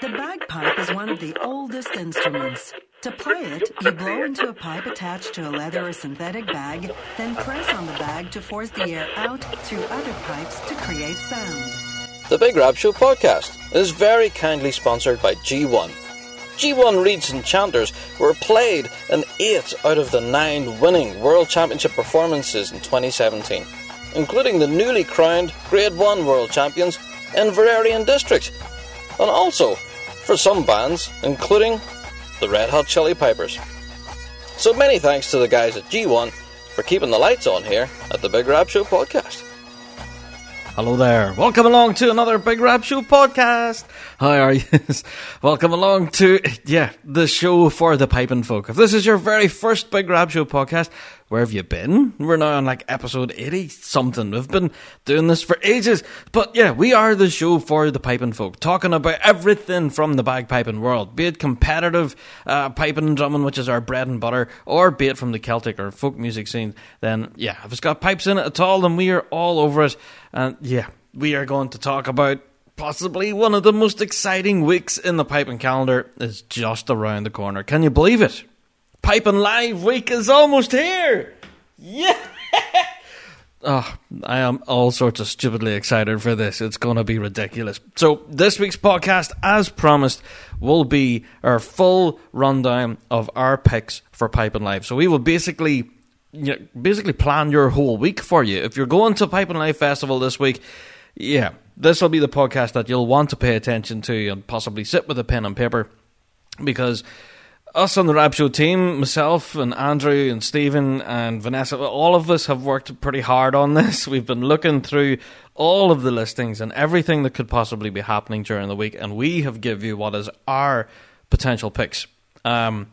The bagpipe is one of the oldest instruments. To play it, you blow into a pipe attached to a leather or synthetic bag, then press on the bag to force the air out through other pipes to create sound. The Big Rab Show podcast is very kindly sponsored by G1. G1 Reeds and Chanters were played in eight out of the nine winning World Championship performances in 2017, including the newly crowned Grade 1 World Champions Inveraray and District, and also for some bands, including the Red Hot Chili Peppers. So many thanks to the guys at G1 for keeping the lights on here at the Big Rab Show podcast. Hello there. Welcome along to another Big Rab Show podcast. How are you? Welcome along to, yeah, the show for the piping folk. If this is your very first Big Rab Show podcast, where have you been? We're now on like episode 80 something. We've been doing this for ages. But yeah, we are the show for the piping folk, talking about everything from the bagpiping world, be it competitive uh, piping and drumming, which is our bread and butter, or be it from the Celtic or folk music scene. Then yeah, if it's got pipes in it at all, then we are all over it. And yeah, we are going to talk about possibly one of the most exciting weeks in the piping calendar is just around the corner. Can you believe it? Piping Live week is almost here. Yeah. Oh, I am all sorts of stupidly excited for this. It's going to be ridiculous. So, this week's podcast, as promised, will be our full rundown of our picks for Piping Live. So, we will basically you know, basically plan your whole week for you. If you're going to Piping Live Festival this week, yeah, this will be the podcast that you'll want to pay attention to and possibly sit with a pen and paper because us on the Rab Show team, myself and Andrew and Stephen and Vanessa, all of us have worked pretty hard on this. We've been looking through all of the listings and everything that could possibly be happening during the week, and we have give you what is our potential picks. Um,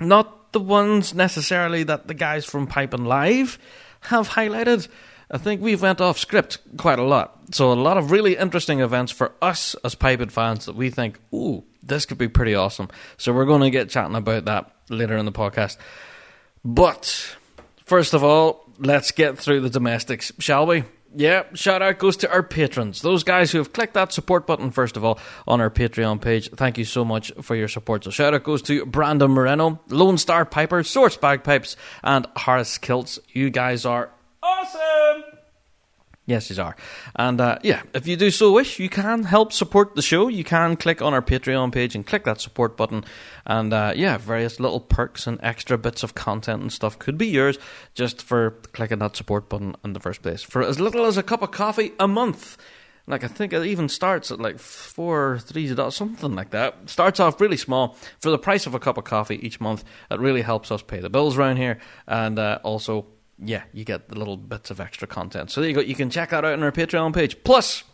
not the ones necessarily that the guys from Piping Live have highlighted. I think we've went off script quite a lot. So a lot of really interesting events for us as Piping fans that we think, ooh, this could be pretty awesome. So we're going to get chatting about that later in the podcast. But first of all, let's get through the domestics, shall we? Yeah, shout out goes to our patrons. Those guys who have clicked that support button, first of all, on our Patreon page. Thank you so much for your support. So, shout out goes to Brandon Moreno, Lone Star Piper, Source Bagpipes, and Harris Kilts. You guys are! Yes, you are. And uh, yeah, if you do so wish, you can help support the show. You can click on our Patreon page and click that support button. And uh, yeah, various little perks and extra bits of content and stuff could be yours just for clicking that support button in the first place. For as little as a cup of coffee a month. Like I think it even starts at like four, three something like that. Starts off really small for the price of a cup of coffee each month. It really helps us pay the bills around here, and uh, also yeah, you get the little bits of extra content. So there you go. You can check that out on our Patreon page. Plus,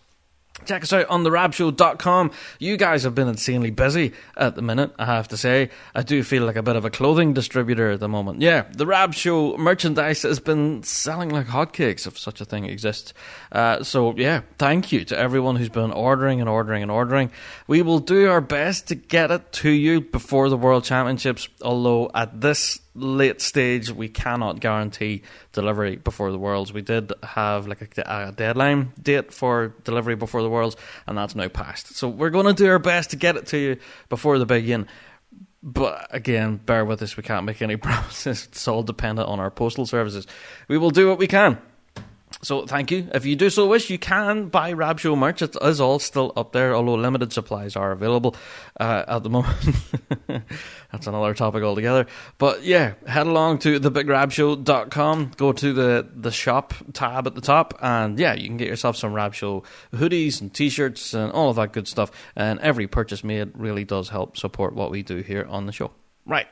Check us out on therabshow.com. You guys have been insanely busy at the minute, I have to say. I do feel like a bit of a clothing distributor at the moment. Yeah, the Rab Show merchandise has been selling like hotcakes, if such a thing exists. Uh, so, yeah, thank you to everyone who's been ordering and ordering and ordering. We will do our best to get it to you before the World Championships, although at this late stage we cannot guarantee delivery before the worlds. We did have like a, a, deadline date for delivery before the worlds and that's now passed. So we're going to do our best to get it to you before the big in but again bear with us. We can't make any promises. It's all dependent on our postal services. We will do what we can so thank you. If you do so wish, you can buy Rab Show merch. It is all still up there, although limited supplies are available uh, at the moment. That's another topic altogether. But yeah, head along to thebigrabshow.com, go to the, the shop tab at the top, and yeah, you can get yourself some Rab Show hoodies and t-shirts and all of that good stuff. And every purchase made really does help support what we do here on the show. Right.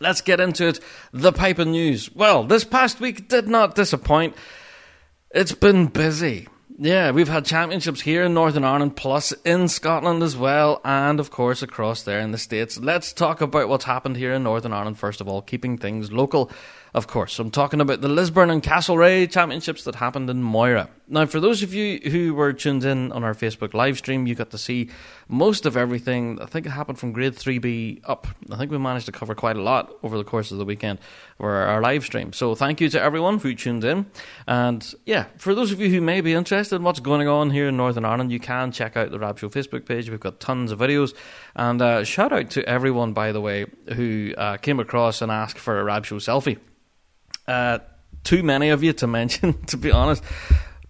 Let's get into it. The Piper News. Well, this past week did not disappoint. It's been busy. Yeah, we've had championships here in Northern Ireland, plus in Scotland as well, and of course across there in the States. Let's talk about what's happened here in Northern Ireland first of all, keeping things local. of course, I'm talking about the Lisburn and Castlereagh championships that happened in Moira. Now, for those of you who were tuned in on our Facebook live stream, you got to see most of everything. I think it happened from grade 3B up. I think we managed to cover quite a lot over the course of the weekend for our live stream. So, thank you to everyone who tuned in. And yeah, for those of you who may be interested in what's going on here in Northern Ireland, you can check out the Rab Show Facebook page. We've got tons of videos. And uh, shout out to everyone, by the way, who uh, came across and asked for a Rab Show selfie. Uh, too many of you to mention, to be honest.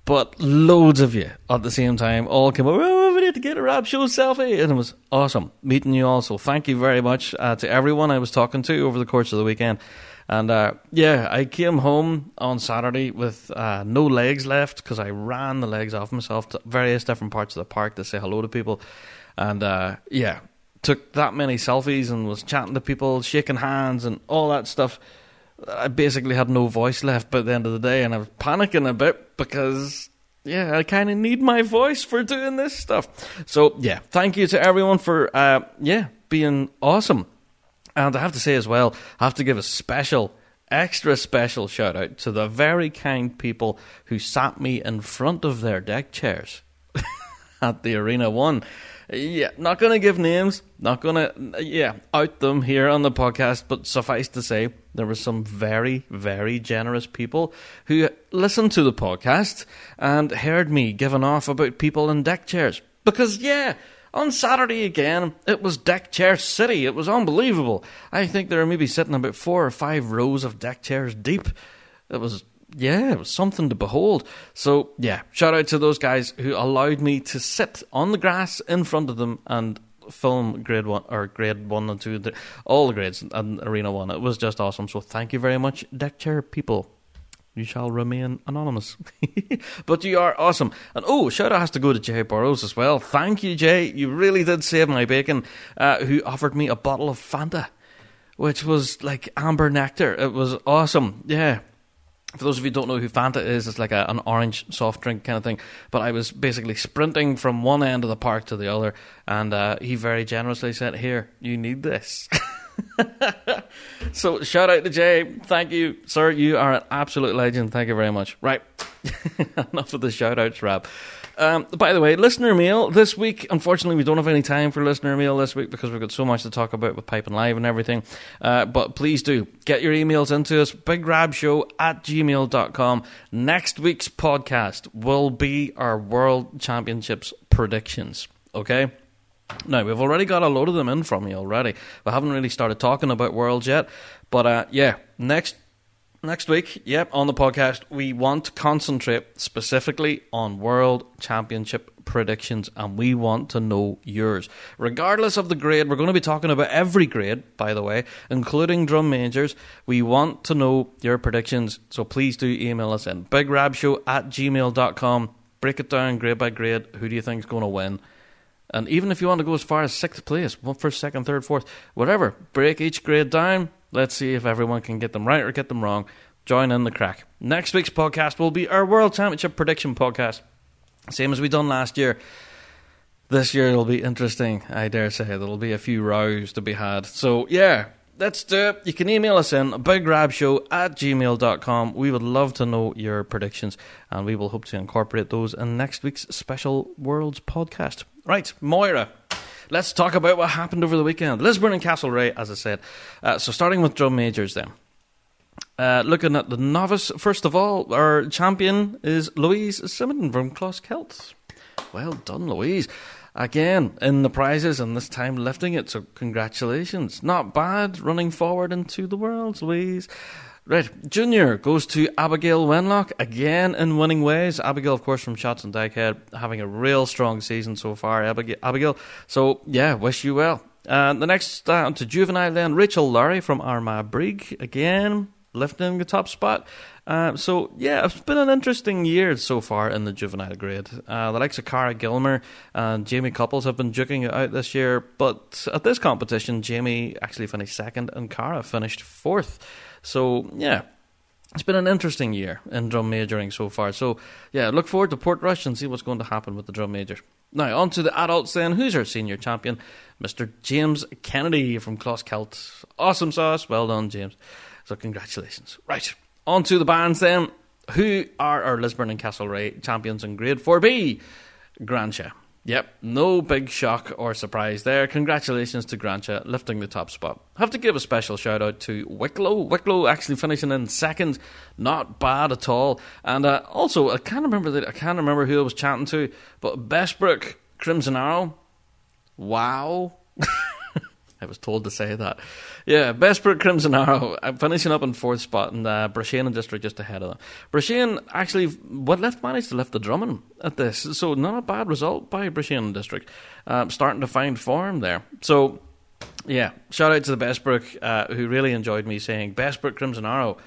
But loads of you at the same time all came over, oh, we need to get a Rab Show selfie. And it was awesome meeting you all. So thank you very much uh, to everyone I was talking to over the course of the weekend. And uh, yeah, I came home on Saturday with uh, no legs left because I ran the legs off myself to various different parts of the park to say hello to people. And uh, yeah, took that many selfies and was chatting to people, shaking hands, and all that stuff. I basically had no voice left by the end of the day, and I was panicking a bit because, yeah, I kind of need my voice for doing this stuff. So, yeah, thank you to everyone for, uh, yeah, being awesome. And I have to say as well, I have to give a special, extra special shout out to the very kind people who sat me in front of their deck chairs at the Arena 1. Yeah, not going to give names, not going to, yeah, out them here on the podcast, but suffice to say, there were some very, very generous people who listened to the podcast and heard me giving off about people in deck chairs. Because, yeah, on Saturday again, it was deck chair city. It was unbelievable. I think there were maybe sitting about four or five rows of deck chairs deep. It was yeah, it was something to behold. So, yeah, shout out to those guys who allowed me to sit on the grass in front of them and film grade one or grade one and two, all the grades and arena one. It was just awesome. So, thank you very much, deck chair people. You shall remain anonymous. but you are awesome. And oh, shout out has to go to Jay Burrows as well. Thank you, Jay. You really did save my bacon, uh, who offered me a bottle of Fanta, which was like amber nectar. It was awesome. Yeah for those of you who don't know who Fanta is, it's like a, an orange soft drink kind of thing. But I was basically sprinting from one end of the park to the other, and uh, he very generously said, "Here, you need this." so shout out to Jay. Thank you, sir. You are an absolute legend. Thank you very much. Right, enough of the shout outs, Rab. Um, by the way, listener mail this week. Unfortunately, we don't have any time for listener mail this week because we've got so much to talk about with Piping Live and everything. Uh, but please do get your emails into us. BigRabShow at gmail.com. Next week's podcast will be our World Championships predictions. Okay? Now, we've already got a load of them in from you already. We haven't really started talking about Worlds yet. But uh, yeah, next next week, yep, on the podcast, we want to concentrate specifically on World Championship predictions and we want to know yours. Regardless of the grade, we're going to be talking about every grade, by the way, including drum majors. We want to know your predictions, so please do email us in bigrabshow at gmail.com. Break it down grade by grade. Who do you think is going to win? And even if you want to go as far as sixth place, first, second, third, fourth, whatever, break each grade down Let's see if everyone can get them right or get them wrong. Join in the crack. Next week's podcast will be our World Championship prediction podcast. Same as we done last year. This year it'll be interesting, I dare say. There'll be a few rows to be had. So, yeah, let's do it. You can email us in bigrabshow at gmail.com. We would love to know your predictions, and we will hope to incorporate those in next week's special Worlds podcast. Right, Moira let's talk about what happened over the weekend. Lisburn and Castlereagh, as I said. Uh, so starting with drum majors then. Uh, looking at the novice, first of all, our champion is Louise Simonton from Closkelt. Well done, Louise. Again, in the prizes, and this time lifting it, so congratulations. Not bad running forward into the world, Louise. Right, Junior goes to Abigail Wenlock again in winning ways. Abigail, of course, from Shotts and Dykehead, having a real strong season so far. Abigail, so yeah, wish you well. Uh, the next uh, to juvenile then, Rachel Lowry from Armagh Brig again lifting the top spot. Uh, so yeah, it's been an interesting year so far in the juvenile grade. Uh, the likes of Cara Gilmer and Jamie Couples have been juking it out this year, but at this competition, Jamie actually finished second and Cara finished fourth. So yeah, it's been an interesting year in drum majoring so far. So yeah, look forward to Portrush and see what's going to happen with the drum major. Now on to the adults then. Who's our senior champion? Mr. James Kennedy from Closkelt. Awesome sauce. Well done, James. So congratulations. Right, on to the bands then. Who are our Lisburn and Castlereagh champions in Grade 4B? Gransha. Yep, no big shock or surprise there. Congratulations to Gransha lifting the top spot. Have to give a special shout out to Wicklow. Wicklow actually finishing in second, not bad at all. And uh, also, I can't remember that I can't remember who I was chatting to, but Bessbrook Crimson Arrow. Wow. I was told to say that. Yeah, Bessbrook Crimson Arrow finishing up in fourth spot, and uh, Broughshane District just ahead of them. Broughshane actually, what left managed to lift the drumming at this, so not a bad result by Broughshane District. Uh, starting to find form there. So, yeah, shout out to the Bessbrook, uh, who really enjoyed me saying Bessbrook Crimson Arrow.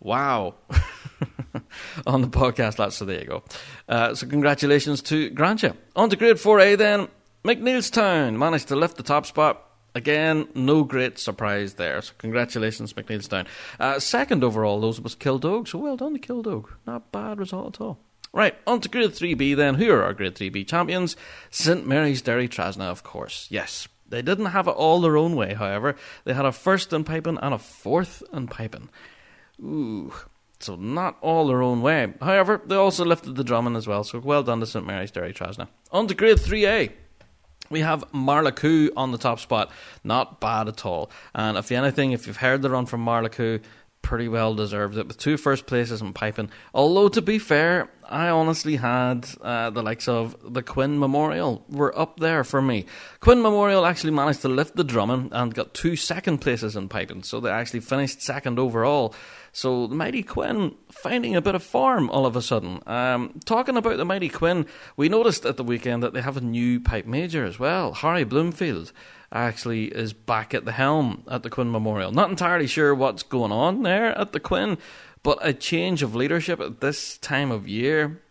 Wow. on the podcast, lads. So there you go. Uh, so congratulations to Gransha. On to grade 4A then. McNeilstown managed to lift the top spot Again, no great surprise there. So congratulations, McNeilstown. Uh, second overall, those was Kildoag. So well done to Kildoag. Not bad result at all. Right, on to Grade 3B then. Who are our Grade 3B champions? St Mary's Derry Trasna, of course. Yes. They didn't have it all their own way, however. They had a first in piping and a fourth in piping. Ooh, so not all their own way. However, they also lifted the drumming as well, so well done to St Mary's Derry Trasna. On to Grade 3A. We have Marlacoo on the top spot. Not bad at all. And if anything, if you've heard the run from Marlacoo, pretty well deserved it with two first places in piping. Although, to be fair, I honestly had uh, the likes of the Quinn Memorial were up there for me. Quinn Memorial actually managed to lift the drumming and got two second places in piping, so they actually finished second overall. So the Mighty Quinn finding a bit of form all of a sudden. Um, talking about the Mighty Quinn, we noticed at the weekend that they have a new pipe major as well. Harry Bloomfield actually is back at the helm at the Quinn Memorial. Not entirely sure what's going on there at the Quinn, but a change of leadership at this time of year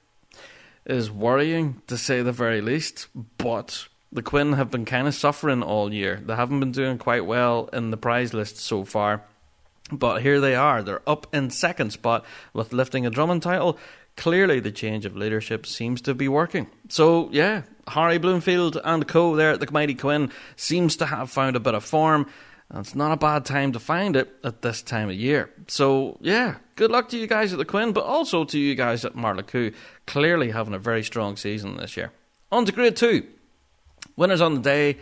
is worrying to say the very least. But the Quinn have been kind of suffering all year. They haven't been doing quite well in the prize list so far. But here they are. They're up in second spot with lifting a drumming title. Clearly, the change of leadership seems to be working. So, yeah, Harry Bloomfield and co there at the Mighty Quinn seems to have found a bit of form. And it's not a bad time to find it at this time of year. So, yeah, good luck to you guys at the Quinn, but also to you guys at Marlacoo. Clearly having a very strong season this year. On to grade two. Winners on the day,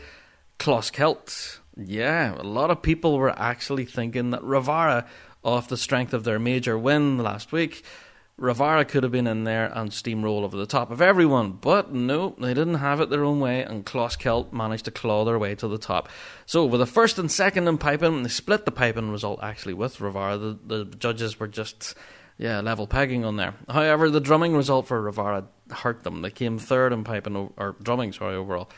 Closkelt. Yeah, a lot of people were actually thinking that Ravara, off the strength of their major win last week, Ravara could have been in there and steamroll over the top of everyone, but no, they didn't have it their own way, and Closkelt managed to claw their way to the top. So, with the first and second in piping, they split the piping result actually with Ravara. The, the judges were just, yeah, level pegging on there. However, the drumming result for Ravara hurt them. They came third in piping, or drumming, sorry, overall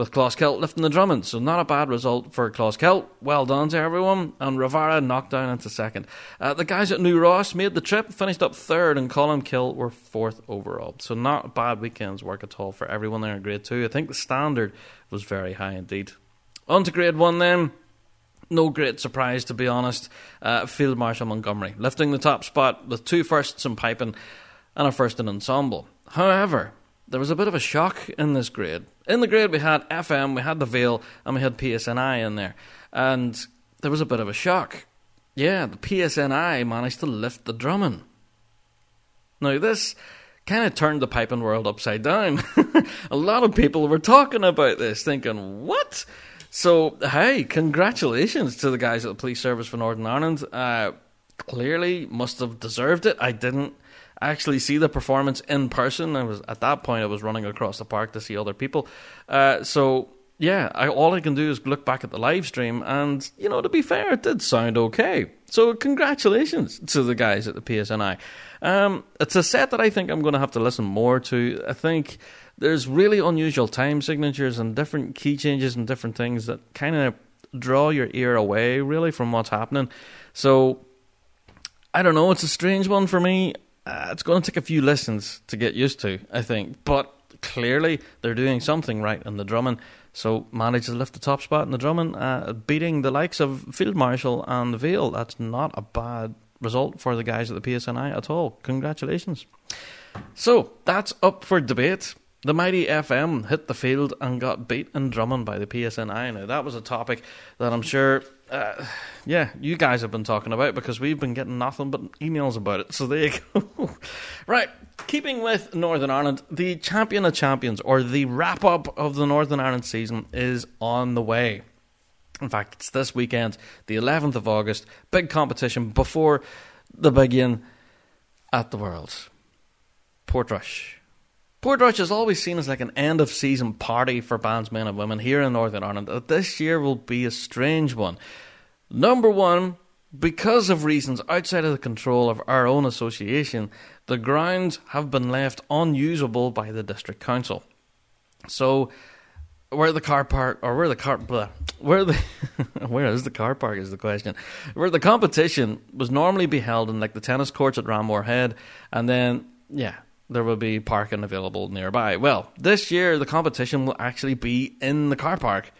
with Closkelt lifting the drumming. So not a bad result for Closkelt. Well done to everyone. And Ravara knocked down into second. Uh, the guys at New Ross made the trip, finished up third, and Colmcille were fourth overall. So not a bad weekend's work at all for everyone there in Grade 2. I think the standard was very high indeed. On to Grade 1 then. No great surprise, to be honest. Uh, Field Marshal Montgomery lifting the top spot with two firsts in piping and a first in ensemble. However, there was a bit of a shock in this grade. In the grade, we had FM, we had the Veil, and we had PSNI in there. And there was a bit of a shock. Yeah, the PSNI managed to lift the drumming. Now, this kind of turned the piping world upside down. a lot of people were talking about this, thinking, what? So, hey, congratulations to the guys at the Police Service for Northern Ireland. Uh, clearly must have deserved it. I didn't actually see the performance in person. I was at that point I was running across the park to see other people. Uh, so yeah, I, all I can do is look back at the live stream, and you know, to be fair, it did sound okay. So congratulations to the guys at the PSNI. Um, it's a set that I think I'm going to have to listen more to. I think there's really unusual time signatures and different key changes and different things that kind of draw your ear away really from what's happening. So I don't know. It's a strange one for me uh, it's going to take a few lessons to get used to, I think. But clearly, they're doing something right in the drumming. So managed to lift the top spot in the drumming, uh, beating the likes of Field Marshal and Veil. That's not a bad result for the guys at the PSNI at all. Congratulations. So that's up for debate. The mighty FM hit the field and got beat in drumming by the PSNI. Now, that was a topic that I'm sure, uh, yeah, you guys have been talking about because we've been getting nothing but emails about it. So there you go. right, keeping with Northern Ireland, the Champion of Champions, or the wrap up of the Northern Ireland season, is on the way. In fact, it's this weekend, the 11th of August, big competition before the big in at the Worlds. Portrush. Portrush is always seen as like an end of season party for bandsmen and women here in Northern Ireland. This year will be a strange one. Number one, because of reasons outside of the control of our own association, the grounds have been left unusable by the district council. So, where the car park, or where the car, blah, where the, where is the car park is the question. Where the competition was normally be held in like the tennis courts at Ramore Head, and then yeah, there will be parking available nearby. Well, this year the competition will actually be in the car park,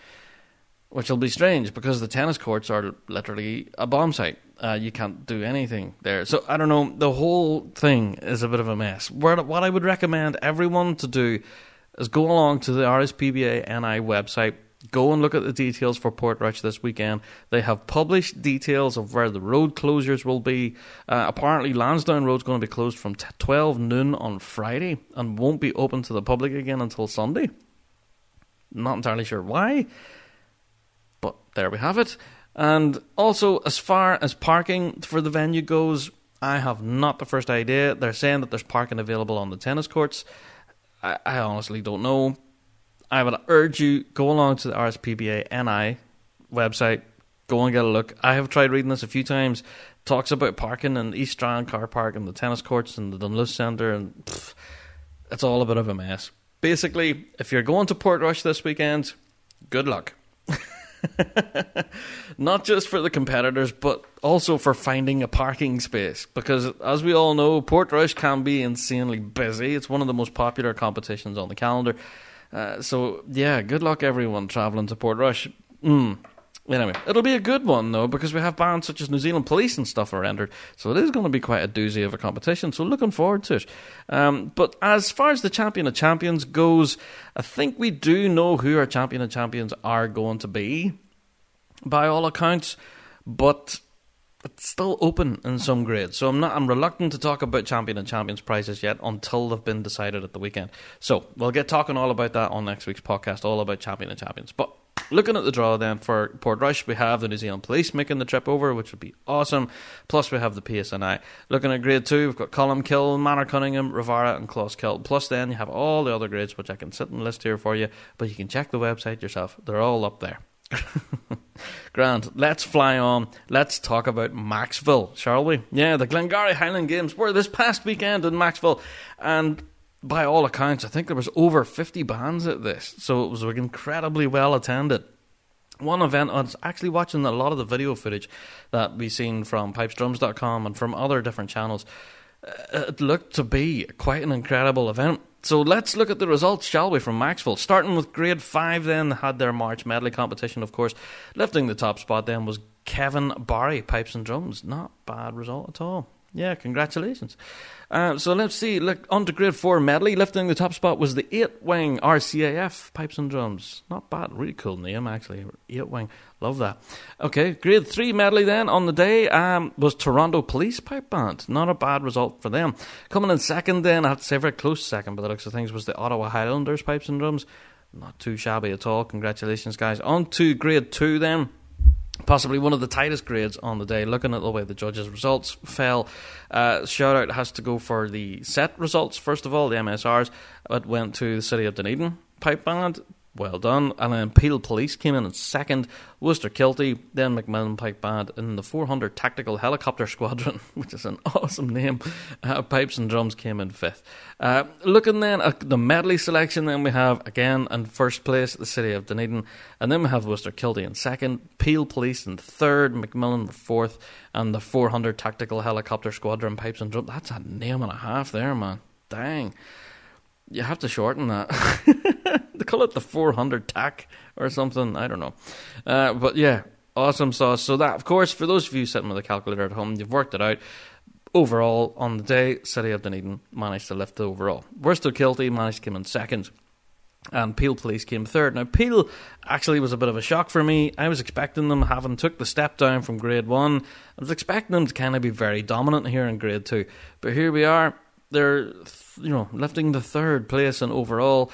which will be strange because the tennis courts are literally a bomb site. Uh, you can't do anything there. So I don't know. The whole thing is a bit of a mess. What I would recommend everyone to do is go along to the RSPBA NI website Go and look at the details for Portrush this weekend. They have published details of where the road closures will be. Uh, apparently, Lansdowne Road's going to be closed from t- 12 noon on Friday and won't be open to the public again until Sunday. Not entirely sure why, but there we have it. And also, as far as parking for the venue goes, I have not the first idea. They're saying that there's parking available on the tennis courts. I, I honestly don't know I would urge you go along to the RSPBA NI website, go and get a look. I have tried reading this a few times. Talks about parking in East Strand car park and the tennis courts and the Dunluce Centre, and pff, it's all a bit of a mess. Basically, if you're going to Portrush this weekend, good luck. Not just for the competitors, but also for finding a parking space. Because, as we all know, Portrush can be insanely busy. It's one of the most popular competitions on the calendar. Uh, so yeah, good luck everyone travelling to Portrush. Mm. Anyway, it'll be a good one though because we have bands such as New Zealand Police and stuff are entered, so it is going to be quite a doozy of a competition. So looking forward to it. Um, but as far as the champion of champions goes, I think we do know who our champion of champions are going to be, by all accounts. But it's still open in some grades. So I'm not I'm reluctant to talk about champion and champions prizes yet until they've been decided at the weekend. So we'll get talking all about that on next week's podcast, all about champion and champions. But looking at the draw then for Portrush, we have the New Zealand Police making the trip over, which would be awesome. Plus we have the PSNI. Looking at grade two, we've got Colmcille, Manor Cunningham, Ravara, and Closkelt. Plus then you have all the other grades which I can sit and list here for you, but you can check the website yourself. They're all up there. Grant, let's fly on. Let's talk about Maxville, shall we? Yeah, the Glengarry Highland Games were this past weekend in Maxville, and by all accounts, I think there was over 50 bands at this, so it was incredibly well attended. One event, I was actually watching a lot of the video footage that we've seen from pipesdrums.com and from other different channels. Uh, it looked to be quite an incredible event. So let's look at the results, shall we, from Maxville. Starting with grade 5, then, had their March medley competition, of course. Lifting the top spot then was Kevin Barry, pipes and drums. Not bad result at all. Yeah, congratulations. Uh, so let's see. Look, on to grade four medley. Lifting the top spot was the eight wing RCAF pipes and drums. Not bad. Really cool name, actually. Eight wing. Love that. Okay, grade three medley then on the day um, was Toronto Police Pipe Band. Not a bad result for them. Coming in second then, I have to say very close second by the looks of things, was the Ottawa Highlanders Pipes and Drums. Not too shabby at all. Congratulations, guys. On to grade two then possibly one of the tightest grades on the day. Looking at the way the judges' results fell, uh, shout out has to go for the set results. First of all, the MSRs. It went to the City of Dunedin Pipe Band. Well done. And then Peel Police came in at second, Worcester Kiltie, then McMillan Pipe Band in the 400 Tactical Helicopter Squadron, which is an awesome name. Uh, pipes and drums came in fifth. Uh, looking then at the medley selection, then we have again in first place the City of Dunedin, and then we have Worcester Kiltie in second, Peel Police in third, Macmillan fourth, and the 400 Tactical Helicopter Squadron Pipes and Drums. That's a name and a half there, man. Dang. You have to shorten that. they call it the 400 tack or something. I don't know. Uh, but yeah, awesome sauce. So that, of course, for those of you sitting with a calculator at home, you've worked it out. overall on the day, City of Dunedin managed to lift the overall. Worcester Kiltie managed to come in second. And Peel Police came third. Now Peel actually was a bit of a shock for me. I was expecting them, having took the step down from Grade One, I was expecting them to kind of be very dominant here in Grade Two. But here we are. They're, you know, lifting the third place and overall.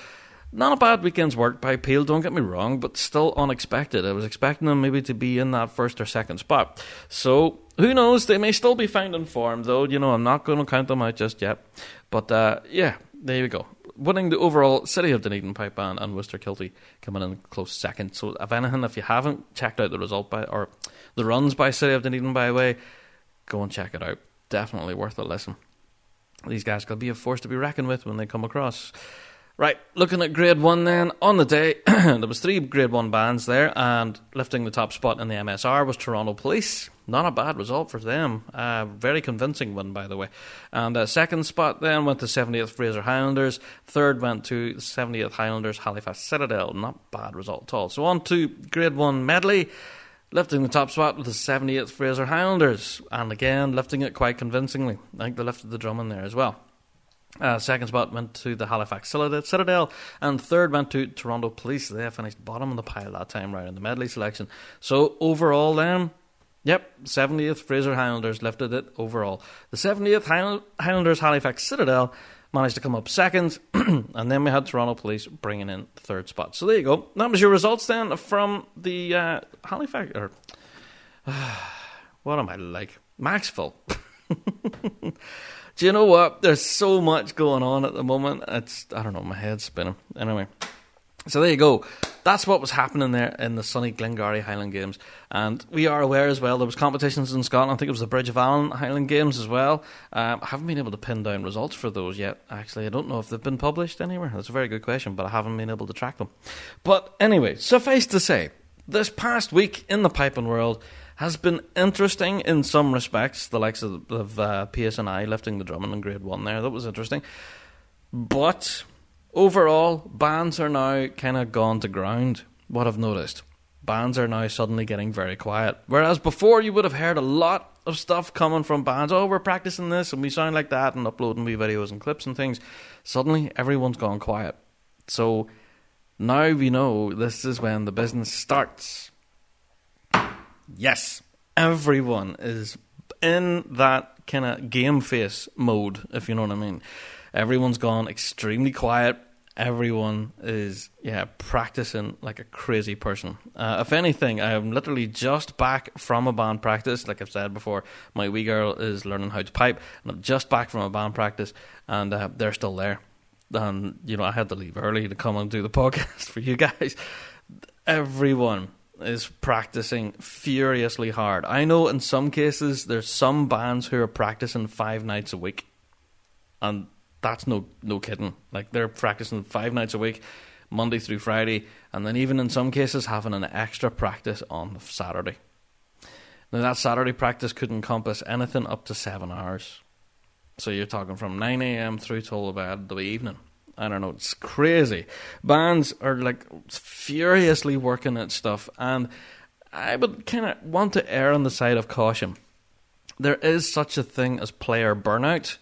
Not a bad weekend's work by Peel, don't get me wrong, but still unexpected. I was expecting them maybe to be in that first or second spot. So, who knows? They may still be finding form, though. You know, I'm not going to count them out just yet. But, uh, yeah, there you go winning the overall City of Dunedin pipe band and Worcester Kiltie coming in close second. So, if anything, if you haven't checked out the result by or the runs by City of Dunedin, by the way, go and check it out. Definitely worth a listen. These guys could be a force to be reckoned with when they come across. Right, looking at Grade 1 then, on the day, there was three Grade 1 bands there, and lifting the top spot in the MSR was Toronto Police. Not a bad result for them. Uh, very convincing one, by the way. And uh, second spot then went to 78th Fraser Highlanders. Third went to 78th Highlanders Halifax Citadel. Not bad result at all. So on to Grade 1 medley. Lifting the top spot with the 78th Fraser Highlanders. And again, lifting it quite convincingly. I think they lifted the drum in there as well. Uh, second spot went to the Halifax Citadel, and third went to Toronto Police. They finished bottom of the pile that time round in the medley selection. So overall, then, yep, 78th Fraser Highlanders lifted it overall. The 78th Highlanders Halifax Citadel managed to come up second, and then we had Toronto Police bringing in third spot. So there you go. That was your results then from the uh, Halifax or uh, what am I like Maxville. Do you know what? There's so much going on at the moment. It's I don't know, my head's spinning. Anyway. So there you go. That's what was happening there in the sunny Glengarry Highland Games. And we are aware as well there was competitions in Scotland. I think it was the Bridge of Allan Highland Games as well. Um, I haven't been able to pin down results for those yet. Actually, I don't know if they've been published anywhere. That's a very good question, but I haven't been able to track them. But anyway, suffice to say, this past week in the piping world has been interesting in some respects. The likes of, of uh, PSNI lifting the drumming in Grade One there, that was interesting. But overall, bands are now kind of gone to ground. What I've noticed, bands are now suddenly getting very quiet. Whereas before, you would have heard a lot of stuff coming from bands. Oh, we're practicing this and we sound like that and uploading wee videos and clips and things. Suddenly, everyone's gone quiet. So now we know this is when the business starts. Yes, everyone is in that kind of game face mode, if you know what I mean. Everyone's gone extremely quiet. Everyone is, yeah, practicing like a crazy person. Uh, if anything, I am literally just back from a band practice. Like I've said before, my wee girl is learning how to pipe, and I'm just back from a band practice, and uh, they're still there. And, you know, I had to leave early to come and do the podcast for you guys. Everyone is practicing furiously hard. I know in some cases there's some bands who are practicing five nights a week, and that's no no kidding. Like they're practicing five nights a week, Monday through Friday, and then even in some cases having an extra practice on Saturday. Now that Saturday practice could encompass anything up to seven hours. So you're talking from nine a.m. through till about the evening. I don't know, it's crazy. Bands are like furiously working at stuff, and I would kind of want to err on the side of caution. There is such a thing as player burnout.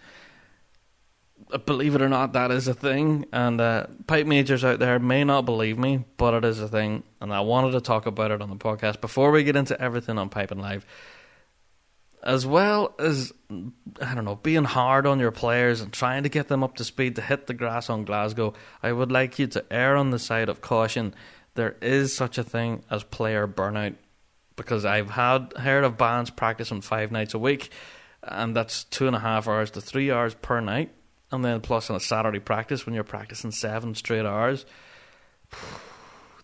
Uh, believe it or not, that is a thing, and uh, pipe majors out there may not believe me, but it is a thing, and I wanted to talk about it on the podcast before we get into everything on Piping Live as well as I don't know being hard on your players and trying to get them up to speed to hit the grass on Glasgow, I would like you to err on the side of caution. There is such a thing as player burnout because I've had heard of bands practicing five nights a week, and that's two and a half hours to three hours per night, and then plus on a Saturday practice when you're practicing seven straight hours.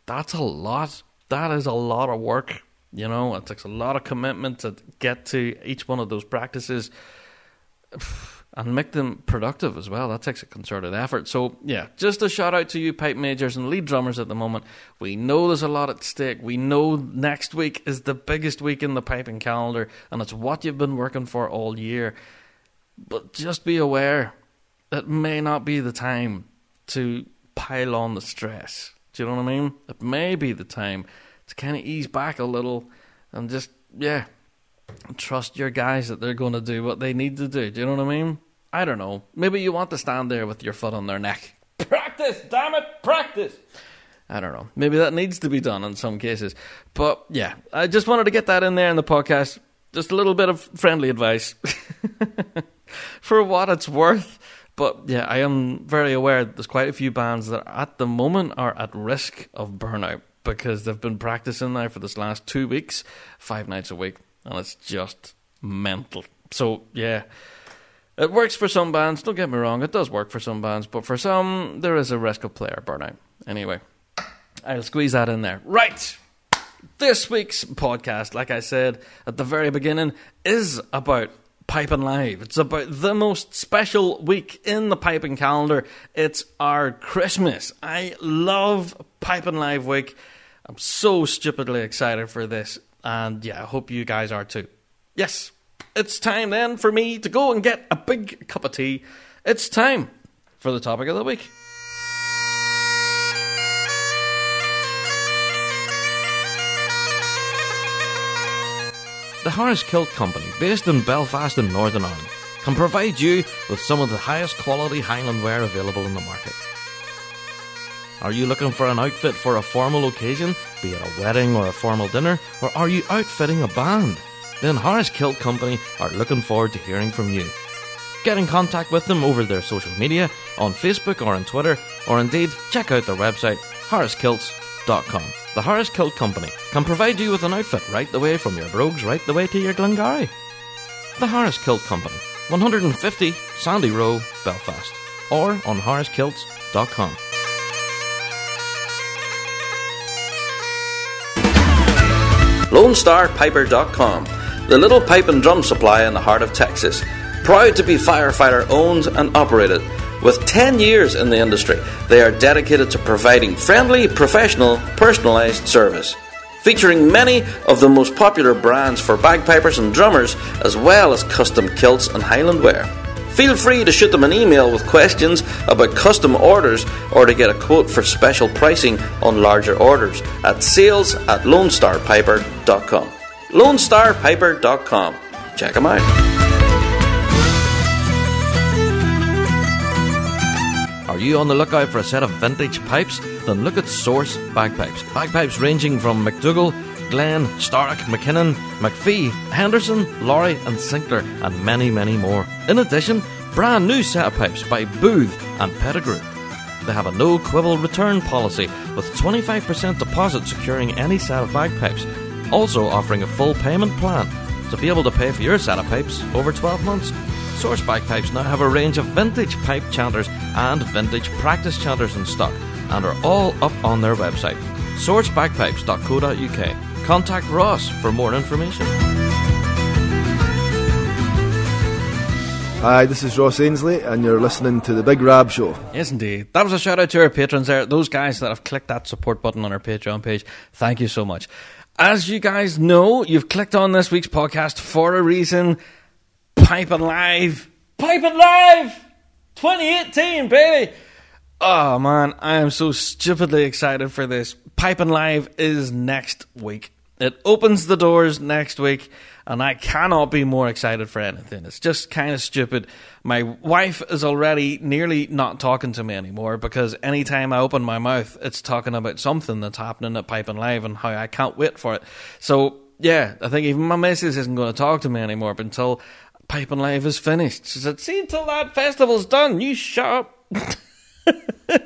That's a lot. That is a lot of work you know, it takes a lot of commitment to get to each one of those practices and make them productive as well. That takes a concerted effort. So, yeah, just a shout out to you, pipe majors and lead drummers at the moment. We know there's a lot at stake. We know next week is the biggest week in the piping calendar, and it's what you've been working for all year. But just be aware it may not be the time to pile on the stress. Do you know what I mean? It may be the time to kind of ease back a little and just, yeah, trust your guys that they're going to do what they need to do. Do you know what I mean? I don't know. Maybe you want to stand there with your foot on their neck. Practice, damn it, practice. I don't know. Maybe that needs to be done in some cases. But yeah, I just wanted to get that in there in the podcast. Just a little bit of friendly advice for what it's worth. But yeah, I am very aware there's quite a few bands that at the moment are at risk of burnout because they've been practicing now for this last two weeks, five nights a week, and it's just mental. So yeah, it works for some bands. Don't get me wrong, it does work for some bands, but for some there is a risk of player burnout. Anyway, I'll squeeze that in there. Right. This week's podcast, like I said at the very beginning, is about Piping Live. It's about the most special week in the piping calendar. It's our Christmas. I love Piping Live week. I'm so stupidly excited for this. And yeah, I hope you guys are too. Yes, it's time then for me to go and get a big cup of tea. It's time for the topic of the week. The Harris Kilt Company, based in Belfast in Northern Ireland, can provide you with some of the highest quality Highland wear available in the market. Are you looking for an outfit for a formal occasion, be it a wedding or a formal dinner, or are you outfitting a band? Then Harris Kilt Company are looking forward to hearing from you. Get in contact with them over their social media, on Facebook or on Twitter, or indeed check out their website, harriskilts.com. The Harris Kilt Company can provide you with an outfit right the way from your brogues right the way to your Glengarry. The Harris Kilt Company, 150 Sandy Row, Belfast, or on harriskilts.com. LoneStarPiper.com, the little pipe and drum supply in the heart of Texas. Proud to be firefighter owned and operated. With 10 years in the industry, they are dedicated to providing friendly, professional, personalized service. Featuring many of the most popular brands for bagpipers and drummers, as well as custom kilts and Highland wear. Feel free to shoot them an email with questions about custom orders or to get a quote for special pricing on larger orders at sales at lonestarpiper.com. lonestarpiper.com. Check them out. You on the lookout for a set of vintage pipes? Then look at Source Bagpipes. Bagpipes ranging from McDougall, Glen, Stark, McKinnon, McPhee, Henderson, Lawrie, and Sinclair, and many, many more. In addition, brand new set of pipes by Booth and Pettigrew. They have a no quibble return policy with 25% deposit securing any set of bagpipes, also offering a full payment plan to be able to pay for your set of pipes over 12 months. Source Bagpipes now have a range of vintage pipe chanters and vintage practice chanters in stock and are all up on their website, sourcebagpipes.co.uk. Contact Ross for more information. Hi, this is Ross Ainslie, and you're listening to The Big Rab Show. Yes, indeed. That was a shout out to our patrons there. Those guys that have clicked that support button on our Patreon page. Thank you so much. As you guys know, you've clicked on this week's podcast for a reason. Piping Live. Piping Live! 2018, baby! Oh man, I am so stupidly excited for this. Piping Live is next week. It opens the doors next week, and I cannot be more excited for anything. It's just kind of stupid. My wife is already nearly not talking to me anymore because anytime I open my mouth, it's talking about something that's happening at Piping Live and how I can't wait for it. So, yeah, I think even my missus isn't going to talk to me anymore until Piping Live is finished. She said, See until that festival's done, you shut up.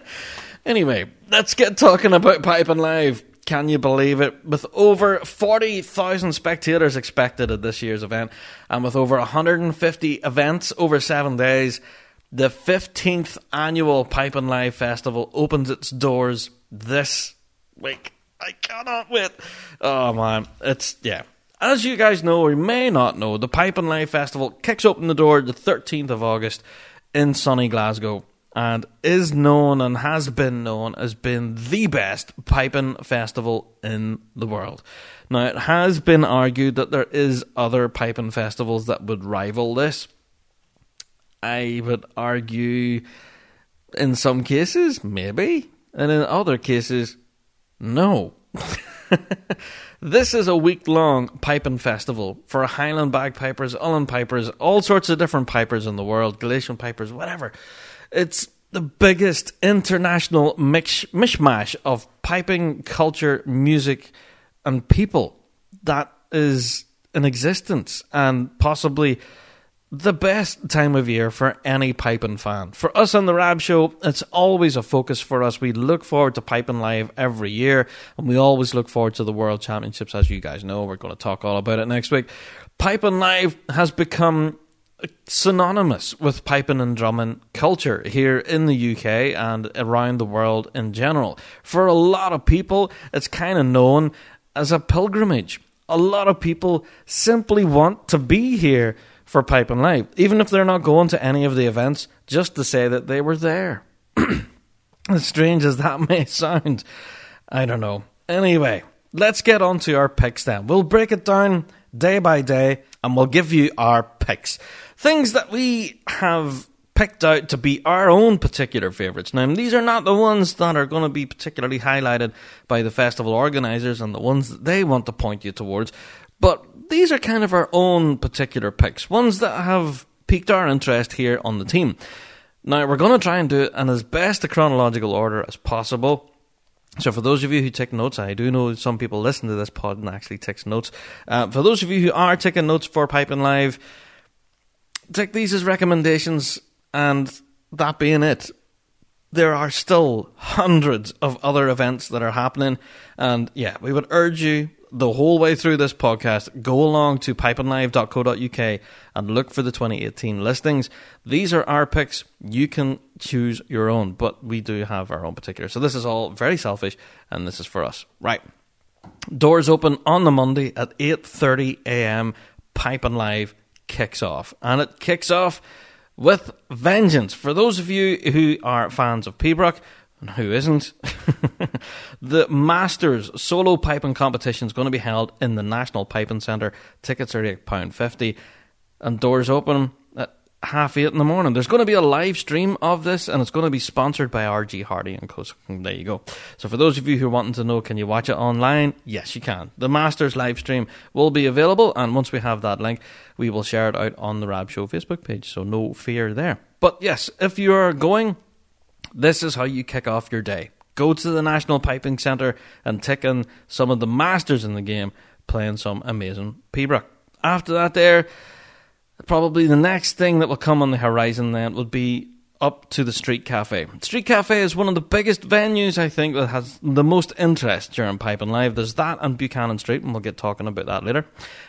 anyway, let's get talking about Piping Live. Can you believe it? With over 40,000 spectators expected at this year's event, and with over 150 events over seven days, the 15th annual Piping Live Festival opens its doors this week. I cannot wait. Oh man, it's, yeah. As you guys know, or may not know, the Piping Live Festival kicks open the door the 13th of August in sunny Glasgow and is known and has been known as being the best piping festival in the world. Now, it has been argued that there is other piping festivals that would rival this. I would argue in some cases, maybe, and in other cases, no. this is a week long piping festival for Highland bagpipers, uilleann pipers, all sorts of different pipers in the world, Galician pipers, whatever. It's the biggest international mix, mishmash of piping, culture, music, and people that is in existence, and possibly the best time of year for any piping fan. For us on the Rab Show, it's always a focus for us. We look forward to piping live every year, and we always look forward to the World Championships. As you guys know, we're going to talk all about it next week. Piping live has become synonymous with piping and drumming culture here in the UK and around the world in general. For a lot of people, it's kind of known as a pilgrimage. A lot of people simply want to be here for Piping Live, even if they're not going to any of the events, just to say that they were there. as strange as that may sound, I don't know. Anyway, let's get on to our picks then. We'll break it down day by day and we'll give you our picks. Things that we have picked out to be our own particular favourites. Now, these are not the ones that are going to be particularly highlighted by the festival organisers and the ones that they want to point you towards, but these are kind of our own particular picks, ones that have piqued our interest here on the team. Now, we're going to try and do it in as best a chronological order as possible. So, for those of you who take notes, I do know some people listen to this pod and actually takes notes. Uh, for those of you who are taking notes for Piping Live, take these as recommendations, and that being it. There are still hundreds of other events that are happening, and yeah, we would urge you the whole way through this podcast, go along to pipinglive.co.uk and look for the 2018 listings. These are our picks. You can choose your own, but we do have our own particular. So this is all very selfish, and this is for us. Right. Doors open on the Monday at 8:30 a.m. Piping Live kicks off, and it kicks off with vengeance. For those of you who are fans of Pibroch, and who isn't? the Masters solo piping competition is going to be held in the National Piping Centre. Tickets are £8.50 and doors open at half eight in the morning. There's going to be a live stream of this and it's going to be sponsored by RG Hardy and Co. There you go. So for those of you who are wanting to know, can you watch it online? Yes, you can. The Masters live stream will be available and once we have that link, we will share it out on the Rab Show Facebook page. So no fear there. But yes, if you're going this is how you kick off your day. Go to the National Piping Centre and tick in some of the masters in the game playing some amazing Pibroch. After that, there, probably the next thing that will come on the horizon then would be up to the Street Cafe. Street Cafe is one of the biggest venues, I think, that has the most interest during Piping Live. There's that and Buchanan Street, and we'll get talking about that later.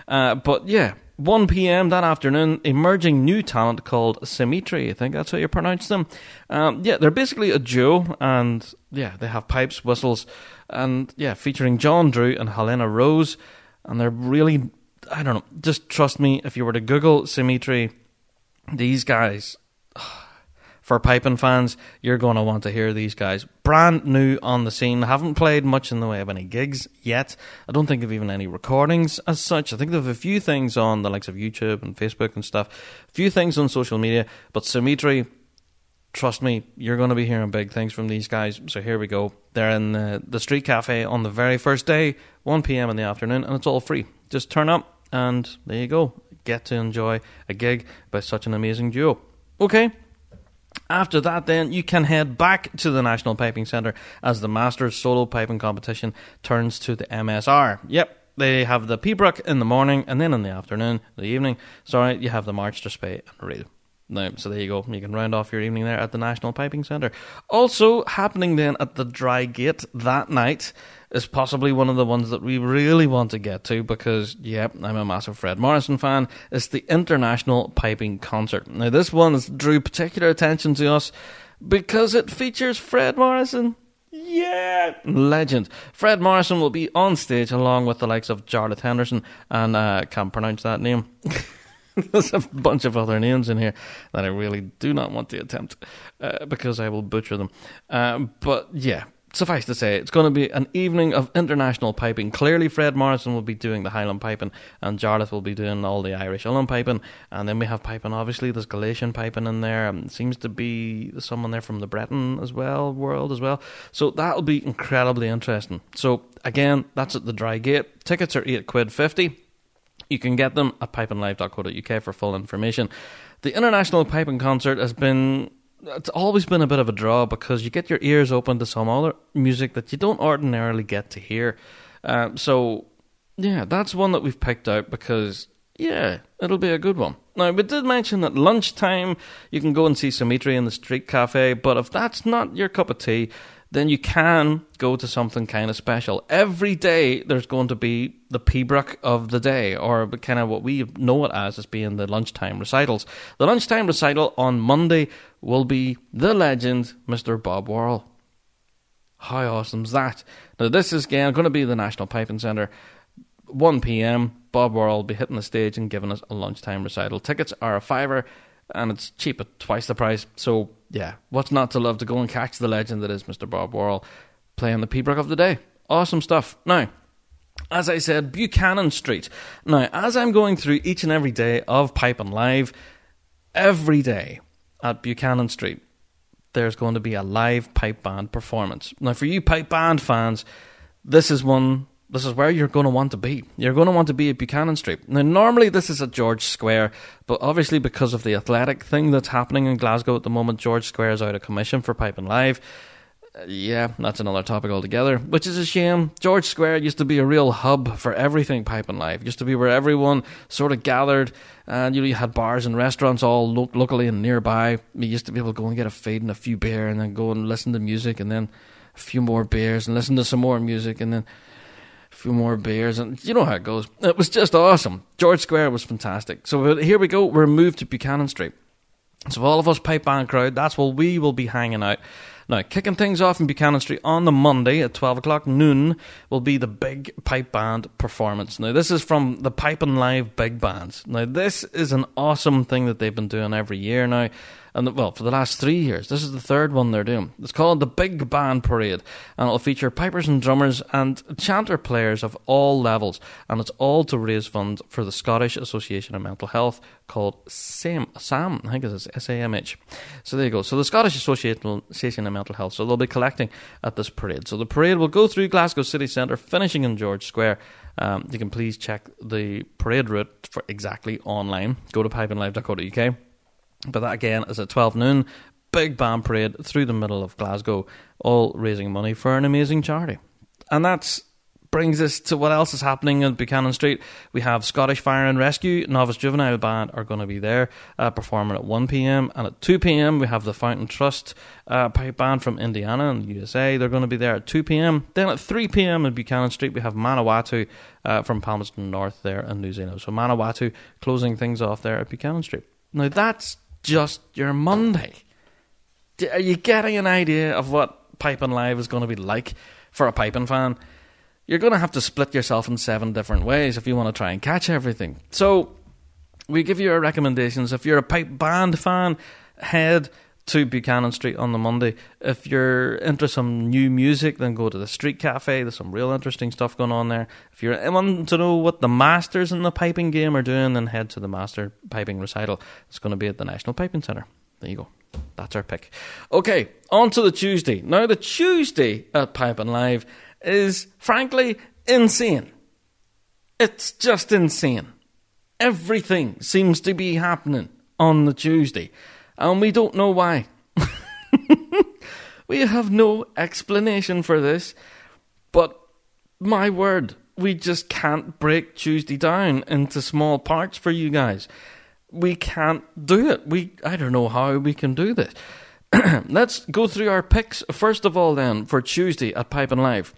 Uh, but yeah, 1 p.m. that afternoon, emerging new talent called Symmetry. I think that's how you pronounce them. Um, yeah, they're basically a duo, and yeah, they have pipes, whistles, and yeah, featuring John Drew and Helena Rose. And they're really, I don't know, just trust me, if you were to Google Symmetry, these guys for piping fans, you're going to want to hear these guys. Brand new on the scene, haven't played much in the way of any gigs yet. I don't think of even any recordings as such. I think they have a few things on the likes of YouTube and Facebook and stuff, a few things on social media, but Symmetry, trust me, you're going to be hearing big things from these guys. So here we go. They're in the, the street cafe on the very first day, 1 p.m. in the afternoon, and it's all free. Just turn up, and there you go. Get to enjoy a gig by such an amazing duo. Okay, after that, then you can head back to the National Piping Centre as the Masters Solo Piping Competition turns to the MSR. Yep, they have the Pibroch in the morning, and then in the afternoon, the evening, sorry, uh, you have the March to Spey and Reel. Now, so there you go. You can round off your evening there at the National Piping Centre. Also happening then at the Drygate that night is possibly one of the ones that we really want to get to because, yeah, I'm a massive Fred Morrison fan. It's the International Piping Concert. Now, this one drew particular attention to us because it features Fred Morrison. Yeah, legend. Fred Morrison will be on stage along with the likes of Jarlath Henderson and I uh, can't pronounce that name. There's a bunch of other names in here that I really do not want to attempt uh, because I will butcher them. Uh, but yeah, suffice to say, it's going to be an evening of international piping. Clearly, Fred Morrison will be doing the Highland piping, and Jarlath will be doing all the Irish uilleann piping. And then we have piping, obviously, there's Galician piping in there. Um, seems to be someone there from the Breton as well, world as well. So that'll be incredibly interesting. So, again, that's at the Drygate. Tickets are 8 quid 50. You can get them at pipinglive.co.uk for full information. The International Piping Concert has been it's always been a bit of a draw because you get your ears open to some other music that you don't ordinarily get to hear. Um, so, yeah, that's one that we've picked out because, yeah, it'll be a good one. Now, we did mention that lunchtime you can go and see Symmetry in the street cafe, but if that's not your cup of tea, then you can go to something kind of special. Every day there's going to be the pibroch of the day, or kind of what we know it as as being the lunchtime recitals. The lunchtime recital on Monday will be the legend, Mr. Bob Worrall. How awesome's that? Now this is again going to be the National Piping Centre. 1 p.m. Bob Worrall will be hitting the stage and giving us a lunchtime recital. Tickets are a fiver and it's cheap at twice the price. So yeah, what's not to love to go and catch the legend that is Mr. Bob Worrall playing the Pibroch of the day? Awesome stuff. Now, as I said, Buchanan Street. Now, as I'm going through each and every day of Piping Live, every day at Buchanan Street, there's going to be a live pipe band performance. Now, for you pipe band fans, this is one this is where you're going to want to be. You're going to want to be at Buchanan Street. Now, normally this is at George Square, but obviously because of the athletic thing that's happening in Glasgow at the moment, George Square is out of commission for Piping Live. Uh, yeah, that's another topic altogether, which is a shame. George Square used to be a real hub for everything Piping Live. It used to be where everyone sort of gathered, and you know you had bars and restaurants all lo- locally and nearby. You used to be able to go and get a feed and a few beer, and then go and listen to music, and then a few more beers, and listen to some more music, and then a few more beers, and you know how it goes. It was just awesome. George Square was fantastic. So here we go. We're moved to Buchanan Street. So all of us pipe band crowd, that's where we will be hanging out. Now, kicking things off in Buchanan Street on the Monday at 12 o'clock noon will be the big pipe band performance. Now, this is from the Piping Live Big Bands. Now, this is an awesome thing that they've been doing every year now and well, for the last three years. This is the third one they're doing. It's called the Big Band Parade, and it'll feature pipers and drummers and chanter players of all levels, and it's all to raise funds for the Scottish Association of Mental Health called SAM. SAM, I think it's SAMH. So there you go. So the Scottish Association of Mental Health. So they'll be collecting at this parade. So the parade will go through Glasgow City Centre, finishing in George Square. Um, you can please check the parade route for exactly online. Go to pipinglive.co.uk but that again is at 12 noon. Big band parade through the middle of Glasgow, all raising money for an amazing charity. And that brings us to what else is happening in Buchanan Street. We have Scottish Fire and Rescue, Novice Juvenile Band are going to be there uh, performing at 1 pm. And at 2 pm, we have the Fountain Trust uh, pipe band from Indiana and the USA. They're going to be there at 2 pm. Then at 3 pm in Buchanan Street, we have Manawatu uh, from Palmerston North there in New Zealand. So Manawatu closing things off there at Buchanan Street. Now that's just your Monday. Are you getting an idea of what Piping Live is going to be like for a piping fan? You're going to have to split yourself in seven different ways if you want to try and catch everything. So, we give you our recommendations. If you're a pipe band fan, head to Buchanan Street on the Monday. If you're into some new music, then go to the Street Cafe. There's some real interesting stuff going on there. If you eh, want to know what the masters in the piping game are doing, then head to the Master Piping Recital. It's going to be at the National Piping Centre. There you go. That's our pick. Okay, on to the Tuesday. Now, the Tuesday at Piping Live is, frankly, insane. It's just insane. Everything seems to be happening on the Tuesday and we don't know why. we have no explanation for this, but my word, we just can't break Tuesday down into small parts for you guys. We can't do it. We I don't know how we can do this. Let's go through our picks first of all then for Tuesday at Piping Live.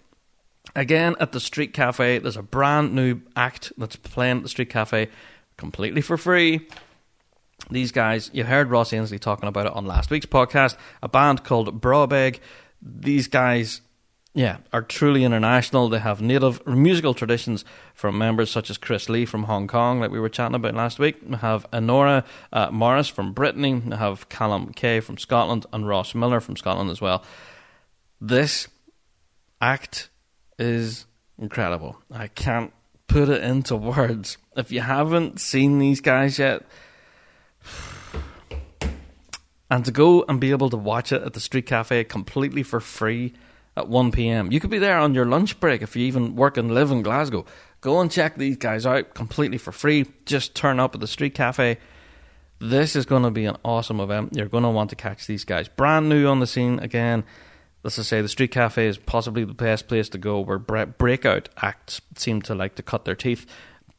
Again at the Street Cafe, there's a brand new act that's playing at the Street Cafe completely for free. These guys, you heard Ross Ainslie talking about it on last week's podcast, a band called Brobeg. These guys, yeah, are truly international. They have native musical traditions from members such as Chris Lee from Hong Kong, like we were chatting about last week. We have Honora uh, Morris from Brittany. We have Callum Kay from Scotland and Ross Miller from Scotland as well. This act is incredible. I can't put it into words. If you haven't seen these guys yet, and to go and be able to watch it at the street cafe completely for free at 1 p.m. You could be there on your lunch break if you even work and live in Glasgow. Go and check these guys out completely for free. Just turn up at the street cafe. This is going to be an awesome event. You're going to want to catch these guys. Brand new on the scene again. Let's just say the street cafe is possibly the best place to go where breakout acts seem to like to cut their teeth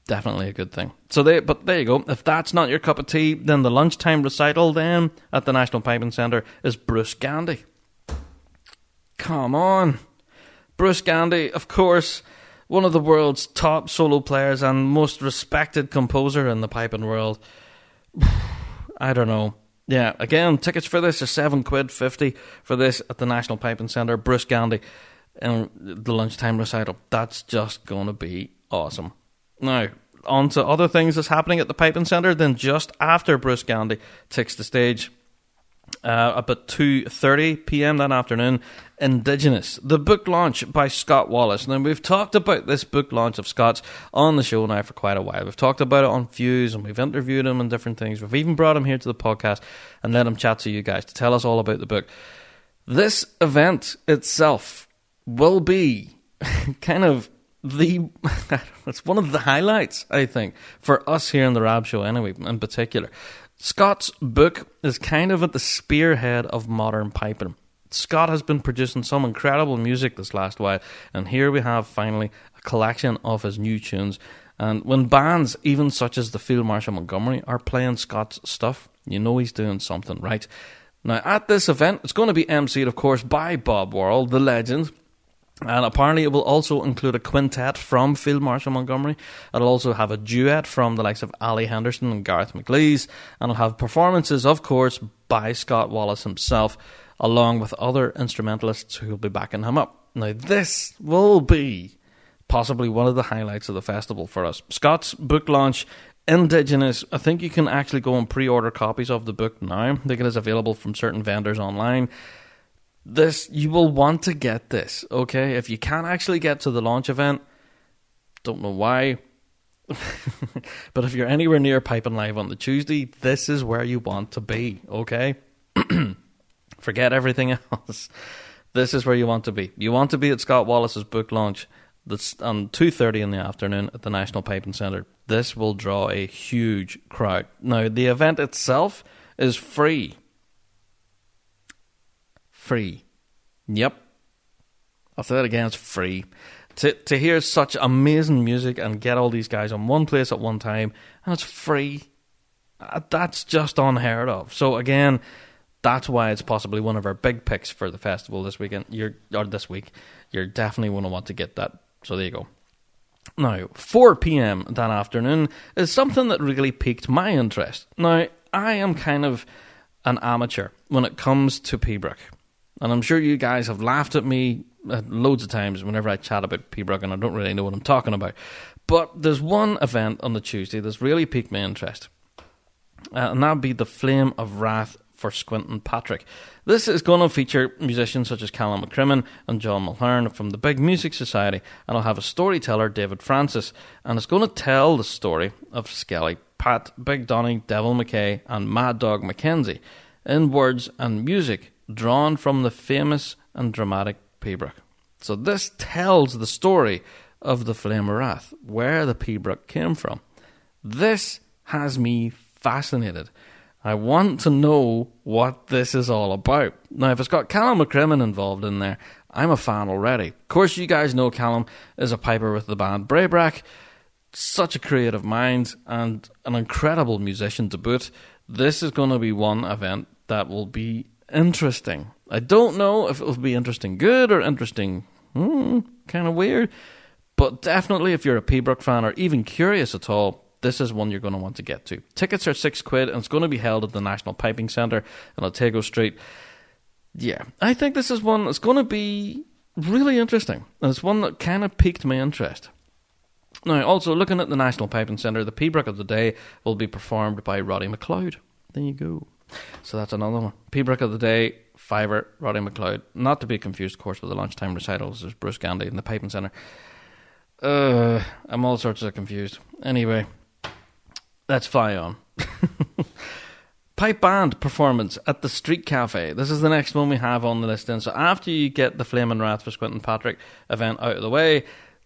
definitely a good thing. So they, but there you go. If that's not your cup of tea, then the lunchtime recital then at the National Piping Centre is Bruce Gandy. Come on, Bruce Gandy, of course, one of the world's top solo players and most respected composer in the piping world. I don't know. Yeah, again, tickets for this are seven quid fifty for this at the National Piping Centre. Bruce Gandy and the lunchtime recital. That's just going to be awesome. Now, on to other things that's happening at the Piping Centre. Then just after Bruce Gandy takes the stage, uh, about 2.30 p.m. that afternoon, Indigenous, the book launch by Scott Wallace. Now, we've talked about this book launch of Scott's on the show now for quite a while. We've talked about it on Fuse and we've interviewed him and different things. We've even brought him here to the podcast and let him chat to you guys to tell us all about the book. This event itself will be kind of the it's one of the highlights I think for us here in the Rab Show anyway in particular. Scott's book is kind of at the spearhead of modern piping. Scott has been producing some incredible music this last while, and here we have finally a collection of his new tunes. And when bands, even such as the Field Marshal Montgomery, are playing Scott's stuff, you know he's doing something right. Now, at this event, it's going to be emceed, of course, by Bob Worrall, the legend, and apparently, it will also include a quintet from Field Marshal Montgomery. It'll also have a duet from the likes of Ali Henderson and Garth McLeese. And it'll have performances, of course, by Scott Wallace himself, along with other instrumentalists who will be backing him up. Now, this will be possibly one of the highlights of the festival for us. Scott's book launch Indigenous. I think you can actually go and pre order copies of the book now. I think it is available from certain vendors online this you will want to get this, okay? If you can't actually get to the launch event, don't know why. but if you're anywhere near Piping Live on the Tuesday, this is where you want to be, okay? Forget everything else. This is where you want to be. You want to be at Scott Wallace's book launch that's on 2.30 in the afternoon at the National Piping Centre. This will draw a huge crowd. Now, the event itself is free free. Yep. I'll say that again, it's free. To, to hear such amazing music and get all these guys on one place at one time, and it's free. Uh, that's just unheard of. So again, that's why it's possibly one of our big picks for the festival this weekend. You're or this week. You're definitely going to want to get that. So there you go. Now, 4 p.m. that afternoon is something that really piqued my interest. Now, I am kind of an amateur when it comes to Pibroch. And I'm sure you guys have laughed at me uh, loads of times whenever I chat about Pibroch and I don't really know what I'm talking about. But there's one event on the Tuesday that's really piqued my interest. Uh, and that'd be the Flame of Wrath for Squinting Patrick. This is going to feature musicians such as Callum McCrimmon and John Mulhearn from the Big Music Society, and I'll have a storyteller, David Francis, and it's going to tell the story of Skelly, Pat, Big Donny, Devil McKay, and Mad Dog McKenzie in words and music drawn from the famous and dramatic Pibroch. So this tells the story of the Flame of Wrath, where the Pibroch came from. This has me fascinated. I want to know what this is all about. Now, if it's got Callum McCrimmon involved in there, I'm a fan already. Of course, you guys know Callum is a piper with the band Breabach. Such a creative mind and an incredible musician to boot. This is going to be one event that will be interesting. I don't know if it will be interesting good or interesting hmm, kind of weird, but definitely if you're a Pibroch fan or even curious at all, this is one you're going to want to get to. Tickets are six quid and it's going to be held at the National Piping Centre in Otago Street. Yeah, I think this is one that's going to be really interesting. And it's one that kind of piqued my interest. Now, also looking at the National Piping Centre, the Pibroch of the day will be performed by Roddy McLeod. There you go. So that's another one. Pibroch of the day Fiver, Roddy McLeod. Not to be confused, of course, with the lunchtime recitals. There's Bruce Gandy in the Piping Centre. Uh, I'm all sorts of confused. Anyway, let's fly on. Pipe band performance at the Street Cafe. This is the next one we have on the list. And so after you get the Flame and Wrath for Squintin' Patrick event out of the way,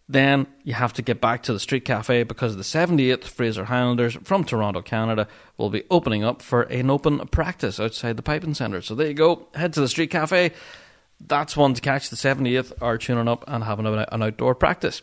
then you have to get back to the Street Cafe because the 78th Fraser Highlanders from Toronto, Canada will be opening up for an open practice outside the Piping Centre. So there you go. Head to the Street Cafe. That's one to catch. The 78th are tuning up and having an outdoor practice.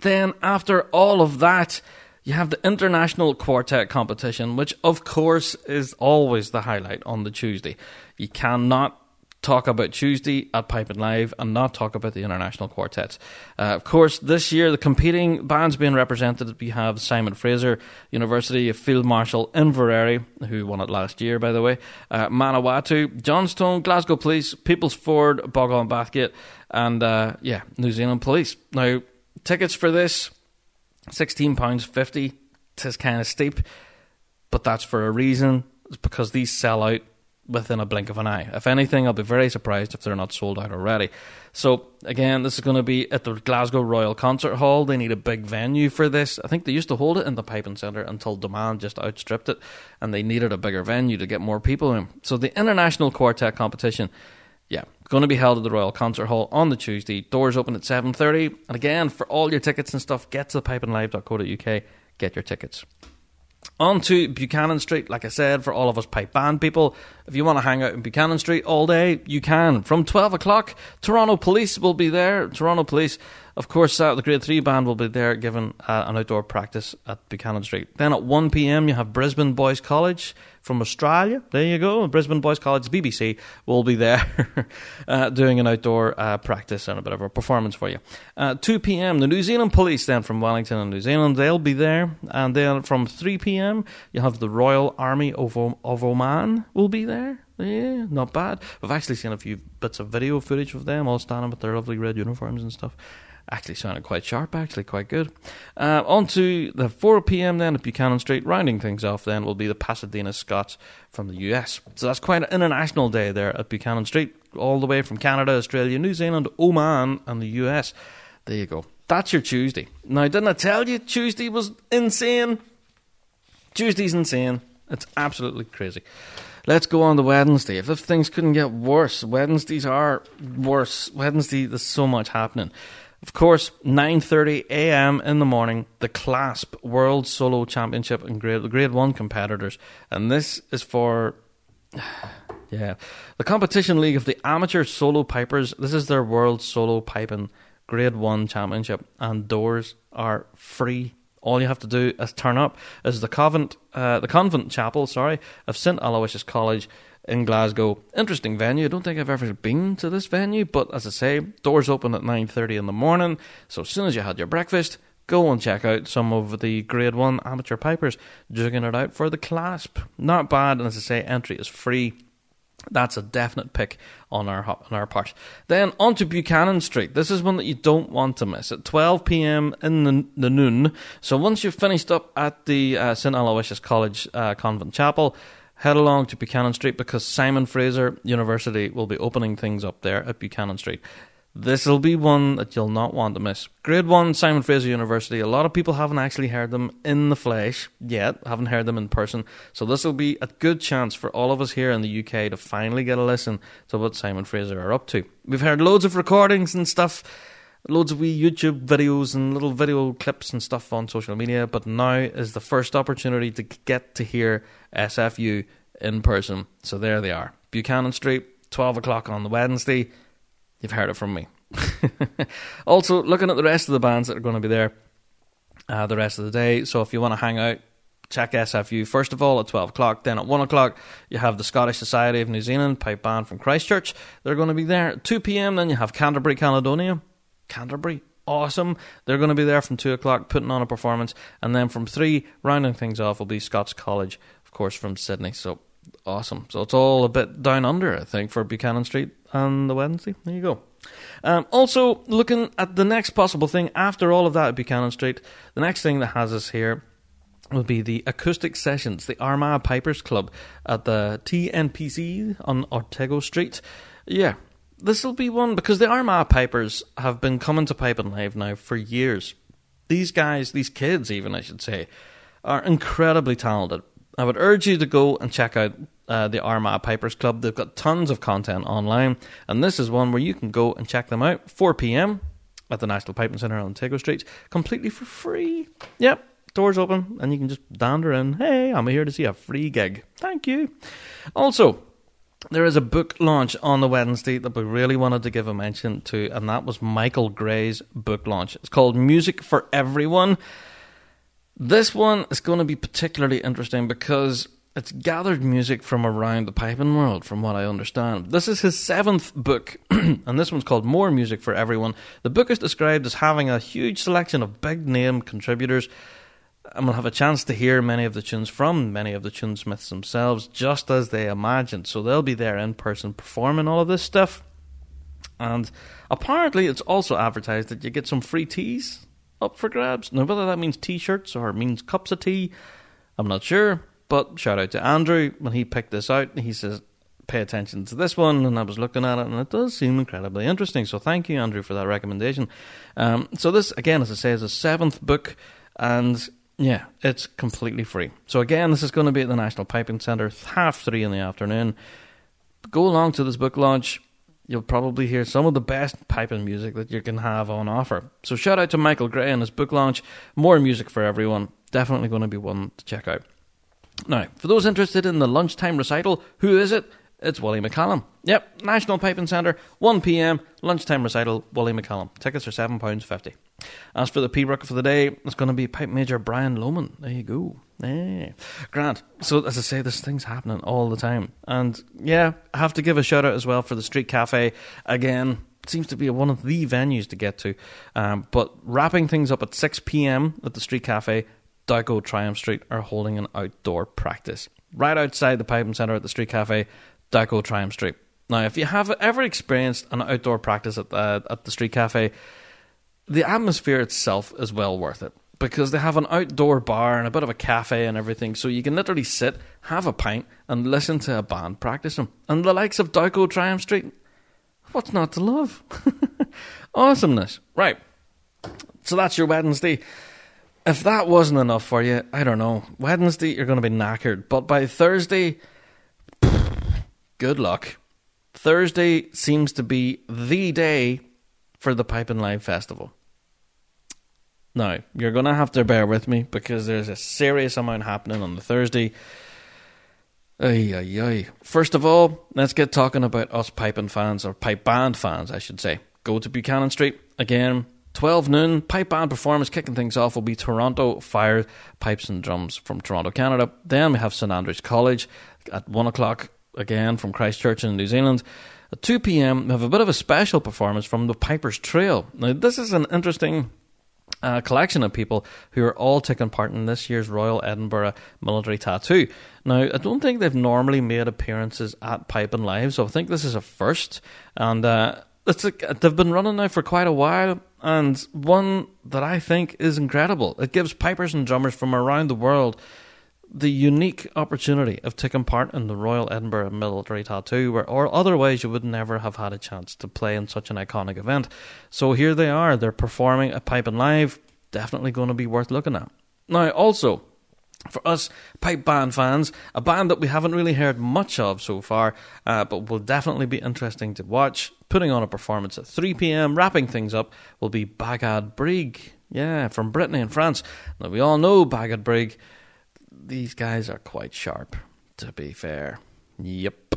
Then, after all of that, you have the international quartet competition, which of course is always the highlight on the Tuesday. You cannot talk about Tuesday at Piping Live and not talk about the international quartets. Uh, of course, this year the competing bands being represented, we have Simon Fraser University Field Marshal Inveraray, who won it last year, by the way, uh, Manawatu, Johnstone, Glasgow Police, People's Ford, Boghall Bathgate, and uh, yeah, New Zealand Police. Now, tickets for this £16.50 is kind of steep, but that's for a reason. It's because these sell out within a blink of an eye. If anything, I'll be very surprised if they're not sold out already. So, again, this is going to be at the Glasgow Royal Concert Hall. They need a big venue for this. I think they used to hold it in the Piping Centre until demand just outstripped it, and they needed a bigger venue to get more people in. So, the International Quartet Competition yeah, going to be held at the Royal Concert Hall on the Tuesday. Doors open at 7.30. And again, for all your tickets and stuff, get to thepipinglive.co.uk, get your tickets. On to Buchanan Street, like I said, for all of us pipe band people. If you want to hang out in Buchanan Street all day, you can. From 12 o'clock, Toronto Police will be there. Toronto Police, of course, uh, the Grade 3 band will be there giving uh, an outdoor practice at Buchanan Street. Then at 1 pm, you have Brisbane Boys College from Australia. There you go. Brisbane Boys College, BBC, will be there uh, doing an outdoor uh, practice and a bit of a performance for you. Uh, 2 p.m., the New Zealand Police, then from Wellington and New Zealand, they'll be there. And then from 3 p.m., you have the Royal Army of, o- of Oman will be there. Yeah, not bad. We've actually seen a few bits of video footage of them all standing with their lovely red uniforms and stuff actually sounded quite sharp, actually quite good. Uh, on to the 4 p.m. then at Buchanan Street. Rounding things off then will be the Pasadena Scots from the US. So that's quite an international day there at Buchanan Street, all the way from Canada, Australia, New Zealand, Oman, and the US. There you go. That's your Tuesday. Now, didn't I tell you Tuesday was insane? Tuesday's insane. It's absolutely crazy. Let's go on to Wednesday. If, if things couldn't get worse, Wednesdays are worse. Wednesday, there's so much happening. Of course, 9:30 a.m. in the morning, the Clasp World Solo Championship and grade grade 1 competitors. And this is for yeah, the competition league of the amateur solo pipers. This is their World Solo Piping Grade 1 Championship and doors are free. All you have to do is turn up is the convent uh, the convent chapel, sorry, of St Aloysius College in Glasgow. Interesting venue. I don't think I've ever been to this venue, but as I say, doors open at 9:30 in the morning. So as soon as you had your breakfast, go and check out some of the Grade 1 amateur pipers jigging it out for the clasp. Not bad, and as I say, entry is free. That's a definite pick on our on our part. Then on to Buchanan Street. This is one that you don't want to miss at 12 p.m. in the, the noon. So once you've finished up at the uh, St Aloysius College uh, Convent Chapel, head along to Buchanan Street because Simon Fraser University will be opening things up there at Buchanan Street. This will be one that you'll not want to miss. Grade 1 Simon Fraser University. A lot of people haven't actually heard them in the flesh yet, haven't heard them in person. So this will be a good chance for all of us here in the UK to finally get a listen to what Simon Fraser are up to. We've heard loads of recordings and stuff loads of wee YouTube videos and little video clips and stuff on social media, but now is the first opportunity to get to hear SFU in person. So there they are. Buchanan Street, 12 o'clock on the Wednesday. You've heard it from me. also, looking at the rest of the bands that are going to be there uh, the rest of the day. So if you want to hang out, check SFU first of all at 12 o'clock. Then at 1 o'clock, you have the Scottish Society of New Zealand pipe band from Christchurch. They're going to be there at 2 pm. Then you have Canterbury, Caledonia. Canterbury. Awesome. They're going to be there from 2 o'clock putting on a performance. And then from 3, rounding things off, will be Scots College, of course, from Sydney. So awesome. So it's all a bit down under, I think, for Buchanan Street on the Wednesday. There you go. Um, also, looking at the next possible thing after all of that at Buchanan Street, the next thing that has us here will be the acoustic sessions, the Armagh Pipers Club at the TNPC on Otago Street. Yeah, this will be one because the Armagh Pipers have been coming to Piping Live now for years. These guys, these kids, even I should say, are incredibly talented. I would urge you to go and check out uh, the Armagh Pipers Club. They've got tons of content online, and this is one where you can go and check them out. 4 p.m. at the National Piping Centre on Otago Street, completely for free. Yep, doors open, and you can just dander in. Hey, I'm here to see a free gig. Thank you. Also, there is a book launch on the Wednesday that we really wanted to give a mention to, and that was Michael Gray's book launch. It's called Music for Everyone. This one is going to be particularly interesting because it's gathered music from around the piping world, from what I understand. This is his seventh book, and this one's called More Music for Everyone. The book is described as having a huge selection of big name contributors, and we'll have a chance to hear many of the tunes from many of the tunesmiths themselves, just as they imagined. So they'll be there in person performing all of this stuff. And apparently, it's also advertised that you get some free teas up for grabs. Now, whether that means t shirts or means cups of tea, I'm not sure. But shout out to Andrew when he picked this out. He says, pay attention to this one. And I was looking at it and it does seem incredibly interesting. So thank you, Andrew, for that recommendation. Um, so, this, again, as I say, is a seventh book. And yeah, it's completely free. So, again, this is going to be at the National Piping Centre, half three in the afternoon. Go along to this book launch. You'll probably hear some of the best piping music that you can have on offer. So, shout out to Michael Gray and his book launch. More music for everyone. Definitely going to be one to check out. Now, for those interested in the lunchtime recital, who is it? It's Wally McCallum. Yep, National Piping Centre, 1pm, lunchtime recital, Wally McCallum. Tickets are £7.50. As for the Pibroch for the day, it's going to be Pipe Major Brian Loman. There you go. Hey. Grant. So, as I say, this thing's happening all the time. And yeah, I have to give a shout out as well for the Street Cafe. Again, seems to be one of the venues to get to. Um, but wrapping things up at 6 p.m. at the Street Cafe, Dowco Triumph Street are holding an outdoor practice. Right outside the Piping Centre at the Street Cafe, Dowco Triumph Street. Now, if you have ever experienced an outdoor practice at the, at the Street Cafe, the atmosphere itself is well worth it because they have an outdoor bar and a bit of a cafe and everything, so you can literally sit, have a pint, and listen to a band practice them. And the likes of Dowco Triumph Street, what's not to love? Awesomeness. Right. So that's your Wednesday. If that wasn't enough for you, I don't know. Wednesday, you're going to be knackered. But by Thursday, good luck. Thursday seems to be the day for the Piping Live Festival. Now, you're going to have to bear with me because there's a serious amount happening on the Thursday. Ay, ay, ay. First of all, let's get talking about us piping fans, or pipe band fans, I should say. Go to Buchanan Street. Again, 12 noon, pipe band performance kicking things off will be Toronto Fire Pipes and Drums from Toronto, Canada. Then we have St Andrews College at 1 o'clock, again from Christchurch in New Zealand. At 2 pm, we have a bit of a special performance from the Piper's Trail. Now, this is an interesting uh, collection of people who are all taking part in this year's Royal Edinburgh Military Tattoo. Now, I don't think they've normally made appearances at Piping Live, so I think this is a first. And uh, it's a, they've been running now for quite a while, and one that I think is incredible. It gives pipers and drummers from around the world the unique opportunity of taking part in the Royal Edinburgh Military Tattoo, where or otherwise you would never have had a chance to play in such an iconic event. So here they are, they're performing a Piping Live, definitely going to be worth looking at. Now, also, for us pipe band fans, a band that we haven't really heard much of so far, uh, but will definitely be interesting to watch. Putting on a performance at 3 pm, wrapping things up, will be Bagad Brig. Yeah, from Brittany and France. Now, we all know Bagad Brig these guys are quite sharp, to be fair. Yep.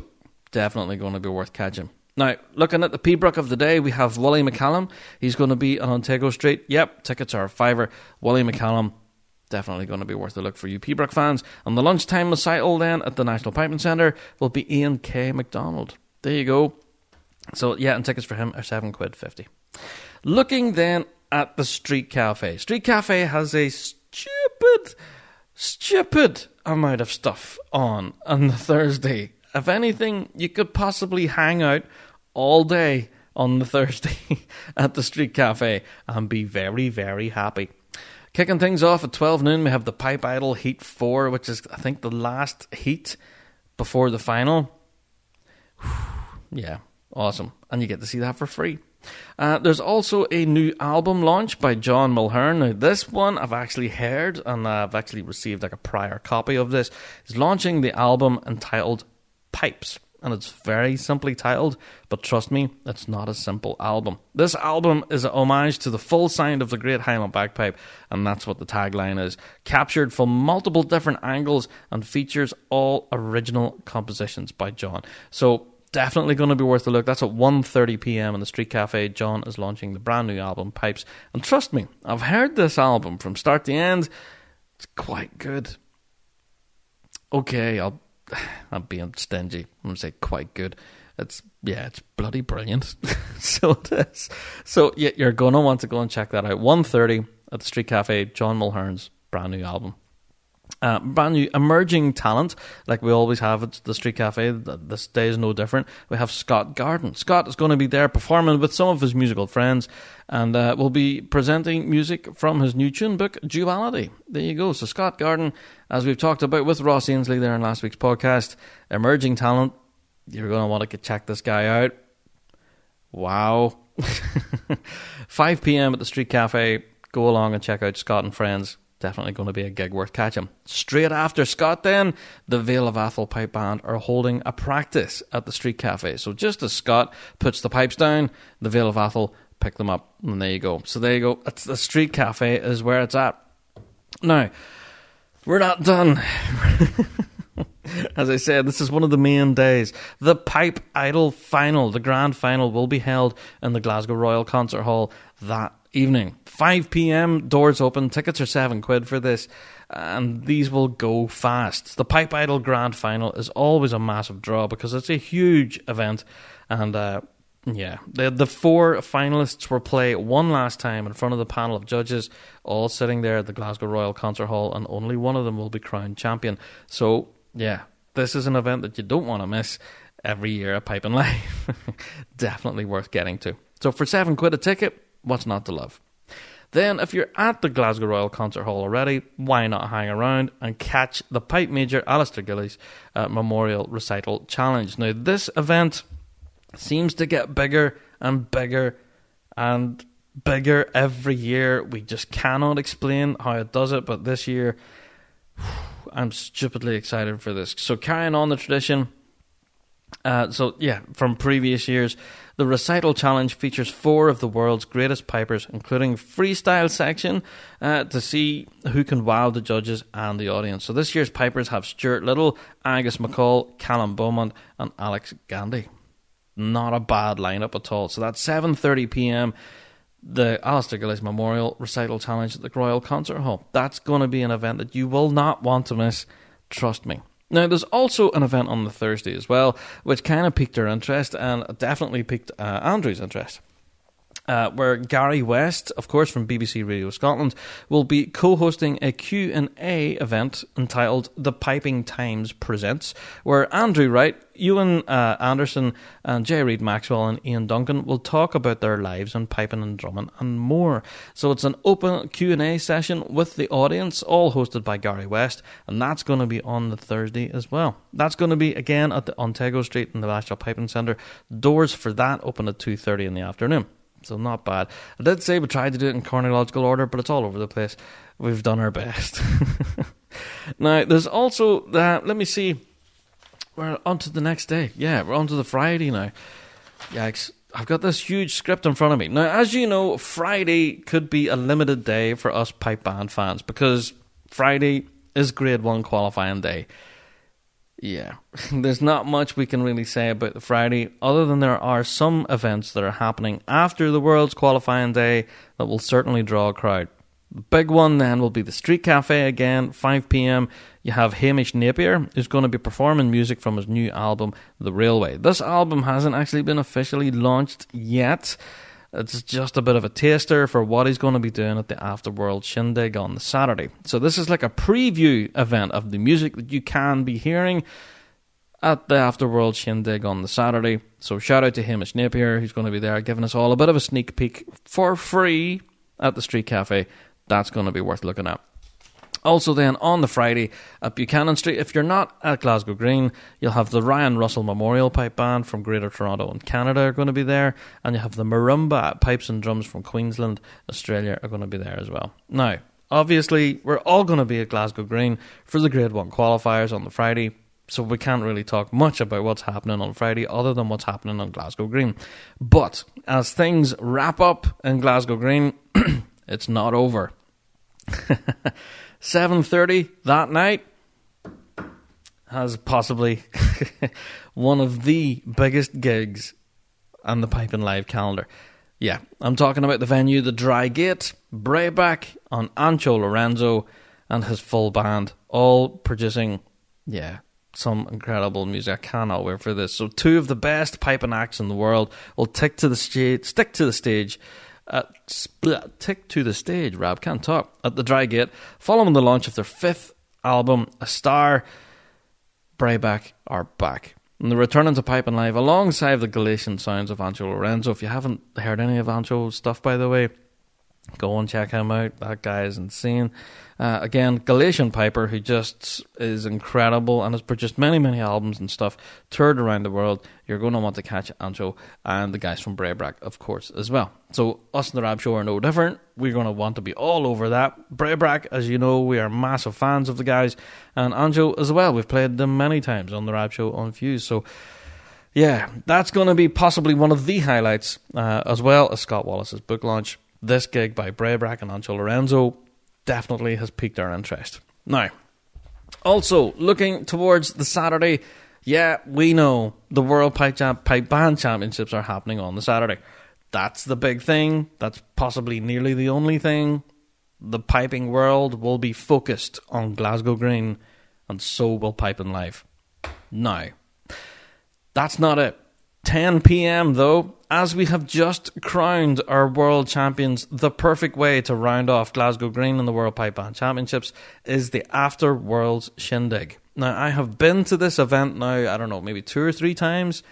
Definitely going to be worth catching. Now, looking at the Pibroch of the day, we have Wally McCallum. He's going to be on Otago Street. Yep, tickets are a fiver. Wally McCallum, definitely going to be worth a look for you Pibroch fans. And the lunchtime recital then at the National Piping Centre will be Ian K. McDonald. There you go. So, yeah, and tickets for him are 7 quid 50. Looking then at the Street Cafe. Street Cafe has a stupid stupid amount of stuff on on the Thursday. If anything, you could possibly hang out all day on the Thursday at the street cafe and be very, very happy. Kicking things off at 12 noon, we have the Pipe Idol Heat 4, which is, I think, the last heat before the final. yeah, awesome. And you get to see that for free. Uh, there's also a new album launch by John Mulhearn. Now, this one I've actually heard, and I've actually received like a prior copy of this. He's launching the album entitled Pipes, and it's very simply titled. But trust me, it's not a simple album. This album is a homage to the full sound of the Great Highland Bagpipe, and that's what the tagline is. Captured from multiple different angles and features all original compositions by John. So definitely going to be worth a look. That's at 1.30 p.m. in the Street Cafe. John is launching the brand new album, Pipes. And trust me, I've heard this album from start to end. It's quite good. Okay, I'll, I'm being stingy. I'm going to say quite good. It's, yeah, it's bloody brilliant. so it is. So yeah, you're going to want to go and check that out. 1.30 at the Street Cafe, John Mulhearn's brand new album. Uh, brand new emerging talent, like we always have at the Street Cafe. This day is no different. We have Scott Garden. Scott is going to be there performing with some of his musical friends, and uh, will be presenting music from his new tune book, Duality. There you go. So Scott Garden, as we've talked about with Ross Ainslie there in last week's podcast, emerging talent. You're going to want to check this guy out. Wow. 5 p.m. at the Street Cafe. Go along and check out Scott and Friends definitely going to be a gig worth catching. Straight after Scott, then, the Vale of Atholl Pipe Band are holding a practice at the Street Cafe. So just as Scott puts the pipes down, the Vale of Atholl pick them up, and there you go. So there you go. It's the Street Cafe is where it's at. Now, we're not done. As I said, this is one of the main days. The Pipe Idol final, the grand final, will be held in the Glasgow Royal Concert Hall that evening. 5 p.m. Doors open. Tickets are seven quid for this, and these will go fast. The Pipe Idol Grand Final is always a massive draw because it's a huge event, and uh, yeah, the the four finalists will play one last time in front of the panel of judges, all sitting there at the Glasgow Royal Concert Hall, and only one of them will be crowned champion. So yeah, this is an event that you don't want to miss every year at Piping Live. Definitely worth getting to. So for seven quid a ticket what's not to love? Then, if you're at the Glasgow Royal Concert Hall already, why not hang around and catch the Pipe Major Alasdair Gillies uh, Memorial Recital Challenge? Now, this event seems to get bigger and bigger and bigger every year. We just cannot explain how it does it, but this year, I'm stupidly excited for this. So, carrying on the tradition, uh, so yeah, from previous years, the recital challenge features four of the world's greatest pipers, including freestyle section, uh, to see who can wow the judges and the audience. So this year's pipers have Stuart Liddell, Angus MacColl, Callum Beaumont, and Alex Gandy. Not a bad lineup at all. So that's 7:30 p.m. The Alasdair Gillies Memorial Recital Challenge at the Royal Concert Hall. That's going to be an event that you will not want to miss. Trust me. Now, there's also an event on the Thursday as well, which kind of piqued our interest and definitely piqued uh, Andrew's interest. Uh, where Gary West, of course from BBC Radio Scotland, will be co-hosting a Q&A event entitled The Piping Times Presents, where Andrew Wright, Ewan uh, Anderson, and J. Reid Maxwell and Ian Duncan will talk about their lives on piping and drumming and more. So it's an open Q&A session with the audience, all hosted by Gary West, and that's going to be on the Thursday as well. That's going to be again at the Otago Street in the National Piping Centre. Doors for that open at 2:30 in the afternoon. So not bad. I did say we tried to do it in chronological order, but it's all over the place. We've done our best. now, there's also that. Let me see. We're on to the next day. Yeah, we're on to the Friday now. Yikes. I've got this huge script in front of me. Now, as you know, Friday could be a limited day for us pipe band fans because Friday is grade one qualifying day. Yeah, there's not much we can really say about the Friday, other than there are some events that are happening after the World's qualifying day that will certainly draw a crowd. The big one then will be the Street Cafe again, 5 pm. You have Hamish Napier, who's going to be performing music from his new album, The Railway. This album hasn't actually been officially launched yet. It's just a bit of a taster for what he's going to be doing at the Afterworld Shindig on the Saturday. So this is like a preview event of the music that you can be hearing at the Afterworld Shindig on the Saturday. So shout out to Hamish Napier, who's going to be there giving us all a bit of a sneak peek for free at the Street Cafe. That's going to be worth looking at. Also, then on the Friday at Buchanan Street, if you're not at Glasgow Green, you'll have the Ryan Russell Memorial Pipe Band from Greater Toronto and Canada are going to be there, and you have the Marimba Pipes and Drums from Queensland, Australia are going to be there as well. Now, obviously, we're all going to be at Glasgow Green for the Grade 1 qualifiers on the Friday, so we can't really talk much about what's happening on Friday other than what's happening on Glasgow Green. But as things wrap up in Glasgow Green, it's not over. 7:30 that night has possibly one of the biggest gigs on the Piping Live calendar. Yeah, I'm talking about the venue, the Dry Gate, Breabach on Anxo Lorenzo and his full band, all producing, yeah, some incredible music. I cannot wait for this. So, two of the best piping acts in the world will tick to the stage, stick to the stage tick to the stage. Rob can't talk at the Drygate, following the launch of their fifth album, A Star. Breabach are back. And they're returning to Piping Live alongside the Galician sounds of Anxo Lorenzo. If you haven't heard any of Anxo's stuff, by the way, go and check him out. That guy is insane. Uh, again, Galician Piper, who just is incredible and has produced many, many albums and stuff, toured around the world. You're going to want to catch Anxo and the guys from Breabach, of course, as well. So, us and the Rab Show are no different. We're going to want to be all over that. Breabach, as you know, we are massive fans of the guys, and Anxo as well. We've played them many times on the Rab Show on Fuse. So, yeah, that's going to be possibly one of the highlights, uh, as well as Scott Wallace's book launch. This gig by Breabach and Anxo Lorenzo definitely has piqued our interest. Now, also looking towards the Saturday, yeah, we know the World Pipe, Jam- Pipe Band Championships are happening on the Saturday. That's the big thing. That's possibly nearly the only thing. The piping world will be focused on Glasgow Green, and so will Piping Live. Now, that's not it. 10 p.m. though, as we have just crowned our world champions, the perfect way to round off Glasgow Green in the World Pipe Band Championships is the After Worlds Shindig. Now, I have been to this event now, I don't know, maybe two or three times,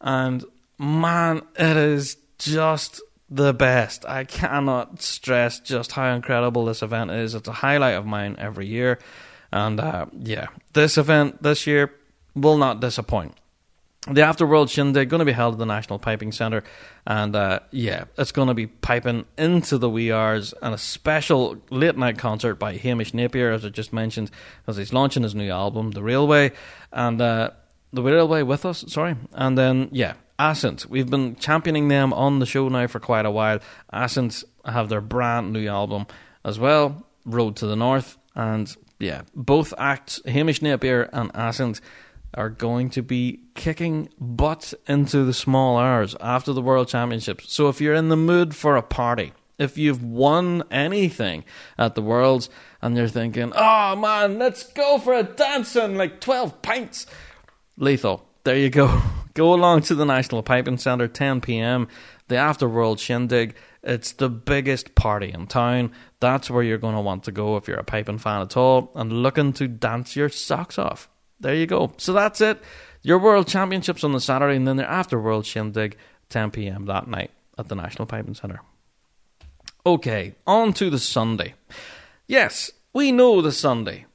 and man, it is just the best. I cannot stress just how incredible this event is. It's a highlight of mine every year, and uh, yeah, this event this year will not disappoint the Afterworld Shindig going to be held at the National Piping Centre, and uh, yeah, it's going to be piping into the wee hours and a special late night concert by Hamish Napier, as I just mentioned, as he's launching his new album, The Railway, and uh, The Railway with us, sorry, and then yeah, Assynt. We've been championing them on the show now for quite a while. Assynt have their brand new album as well, Road to the North, and yeah, both acts, Hamish Napier and Assynt are going to be kicking butt into the small hours after the World Championships. So if you're in the mood for a party, if you've won anything at the Worlds and you're thinking, oh man, let's go for a dance and like 12 pints, lethal. There you go. Go along to the National Piping Centre, 10 pm, the After World Shindig. It's the biggest party in town. That's where you're going to want to go if you're a piping fan at all and looking to dance your socks off there you go. So that's it. Your World Championships on the Saturday, and then their after World Shindig, 10 p.m. that night at the National Piping Centre. Okay, on to the Sunday. Yes, we know the Sunday.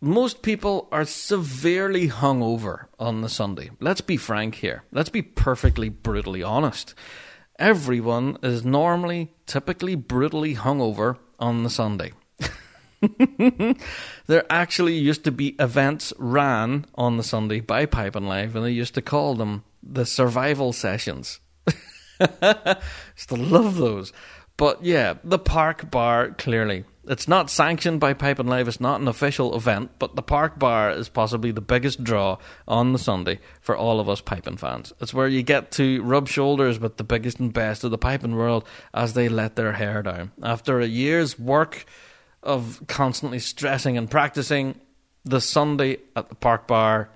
Most people are severely hungover on the Sunday. Let's be frank here. Let's be perfectly brutally honest. Everyone is normally, typically brutally hungover on the Sunday. there actually used to be events ran on the Sunday by Piping Live, and they used to call them the survival sessions. to love those. But yeah, the Park Bar clearly. It's not sanctioned by Piping Live, it's not an official event, but the Park Bar is possibly the biggest draw on the Sunday for all of us piping fans. It's where you get to rub shoulders with the biggest and best of the piping world as they let their hair down. After a year's work, of constantly stressing and practicing, the Sunday at the park bar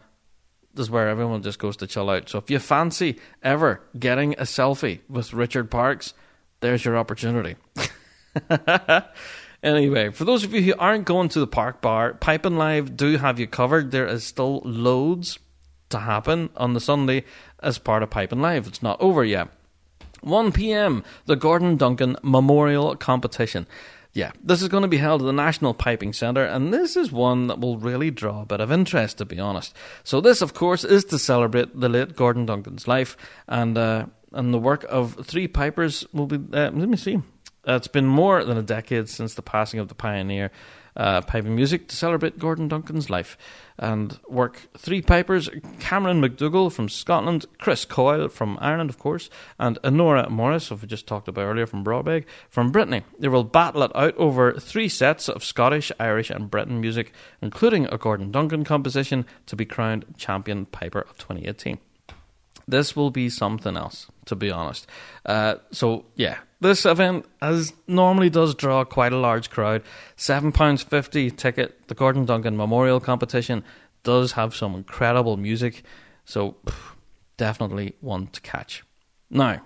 is where everyone just goes to chill out. So if you fancy ever getting a selfie with Richard Parkes, there's your opportunity. anyway, for those of you who aren't going to the park bar, Piping Live do have you covered. There is still loads to happen on the Sunday as part of Piping Live. It's not over yet. 1 p.m. the Gordon Duncan Memorial Competition. Yeah, this is going to be held at the National Piping Centre, and this is one that will really draw a bit of interest, to be honest. So, this, of course, is to celebrate the late Gordon Duncan's life, and uh, and the work of three pipers will be. Uh, let me see. Uh, it's been more than a decade since the passing of the pioneer uh, piping music to celebrate Gordon Duncan's life. And work three pipers Cameron McDougall from Scotland, Chris Coyle from Ireland, of course, and Honora Morris, who we just talked about earlier from Broadbeg, from Brittany. They will battle it out over three sets of Scottish, Irish, and Breton music, including a Gordon Duncan composition to be crowned Champion Piper of 2018 this will be something else, to be honest. Uh, so yeah, this event as normally does draw quite a large crowd. Seven pounds fifty ticket. The Gordon Duncan Memorial Competition does have some incredible music, so pff, definitely one to catch. Now,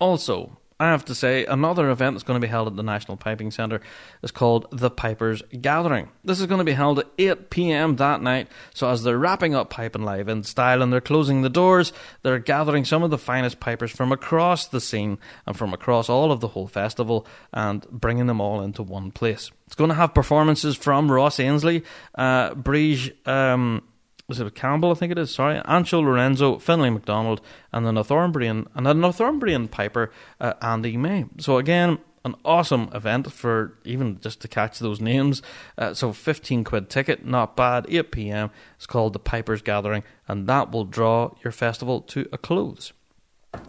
also I have to say, another event that's going to be held at the National Piping Centre is called the Pipers Gathering. This is going to be held at 8 pm that night. So, as they're wrapping up Piping Live in style and they're closing the doors, they're gathering some of the finest pipers from across the scene and from across all of the whole festival and bringing them all into one place. It's going to have performances from Ross Ainslie, uh, Briege, um, was it Campbell? I think it is. Sorry, Anxo Lorenzo, Finlay McDonald, and the Northumbrian and a Northumbrian piper, uh, Andy May. So again, an awesome event for even just to catch those names. Uh, so 15 quid ticket, not bad. 8 p.m. It's called the Pipers Gathering, and that will draw your festival to a close.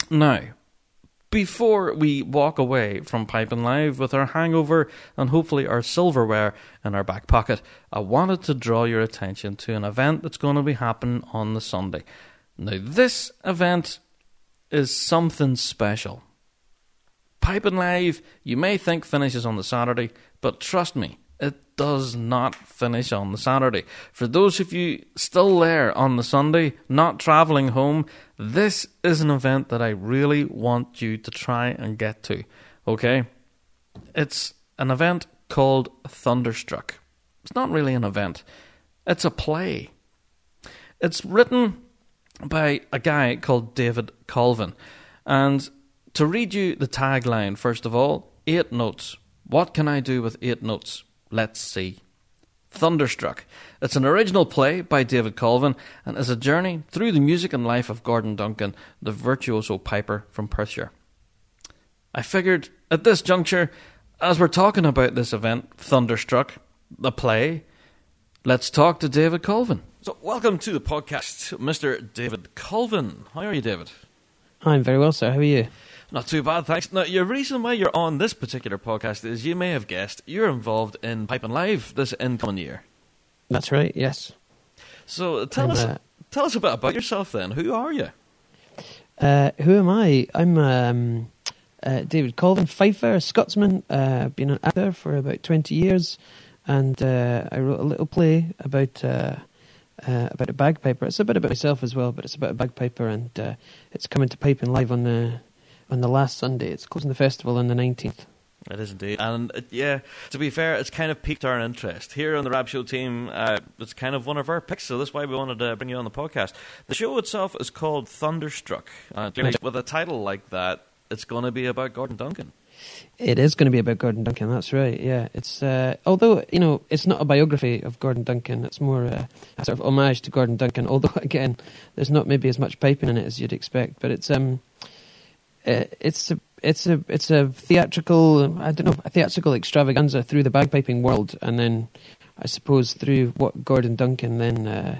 Now, before we walk away from Piping Live with our hangover and hopefully our silverware in our back pocket, I wanted to draw your attention to an event that's going to be happening on the Sunday. Now, this event is something special. Piping Live, you may think finishes on the Saturday, but trust me, it does not finish on the Saturday. For those of you still there on the Sunday, not travelling home, this is an event that I really want you to try and get to. Okay? It's an event called Thunderstruck. It's not really an event, it's a play. It's written by a guy called David Colvin. And to read you the tagline, first of all, eight notes. What can I do with eight notes? Let's see. Thunderstruck. It's an original play by David Colvin and is a journey through the music and life of Gordon Duncan, the virtuoso piper from Perthshire. I figured at this juncture, as we're talking about this event, Thunderstruck, the play, let's talk to David Colvin. So, welcome to the podcast, Mr. David Colvin. How are you, David? I'm very well, sir. How are you? Not too bad, thanks. Now, your reason why you're on this particular podcast is you may have guessed you're involved in Piping Live this incoming year. That's right. Yes. So tell I'm, us, uh, tell us a bit about yourself. Then, who are you? Uh, who am I? I'm um, uh, David Colvin, Fifer, Scotsman. Uh, I've been an actor for about twenty years, and uh, I wrote a little play about uh, uh, about a bagpiper. It's a bit about myself as well, but it's about a bagpiper, and uh, it's coming to Piping Live on the on the last Sunday. It's closing the festival on the nineteenth. It is indeed, and uh, yeah. To be fair, it's kind of piqued our interest here on the Rab Show team. Uh, it's kind of one of our picks, so that's why we wanted to bring you on the podcast. The show itself is called Thunderstruck. Uh. With a title like that, it's going to be about Gordon Duncan. It is going to be about Gordon Duncan. That's right. Yeah, it's uh, although you know it's not a biography of Gordon Duncan. It's more uh, a sort of homage to Gordon Duncan. Although again, there's not maybe as much piping in it as you'd expect. But it's um, it's a it's a it's a theatrical I don't know a theatrical extravaganza through the bagpiping world, and then I suppose through what Gordon Duncan then uh,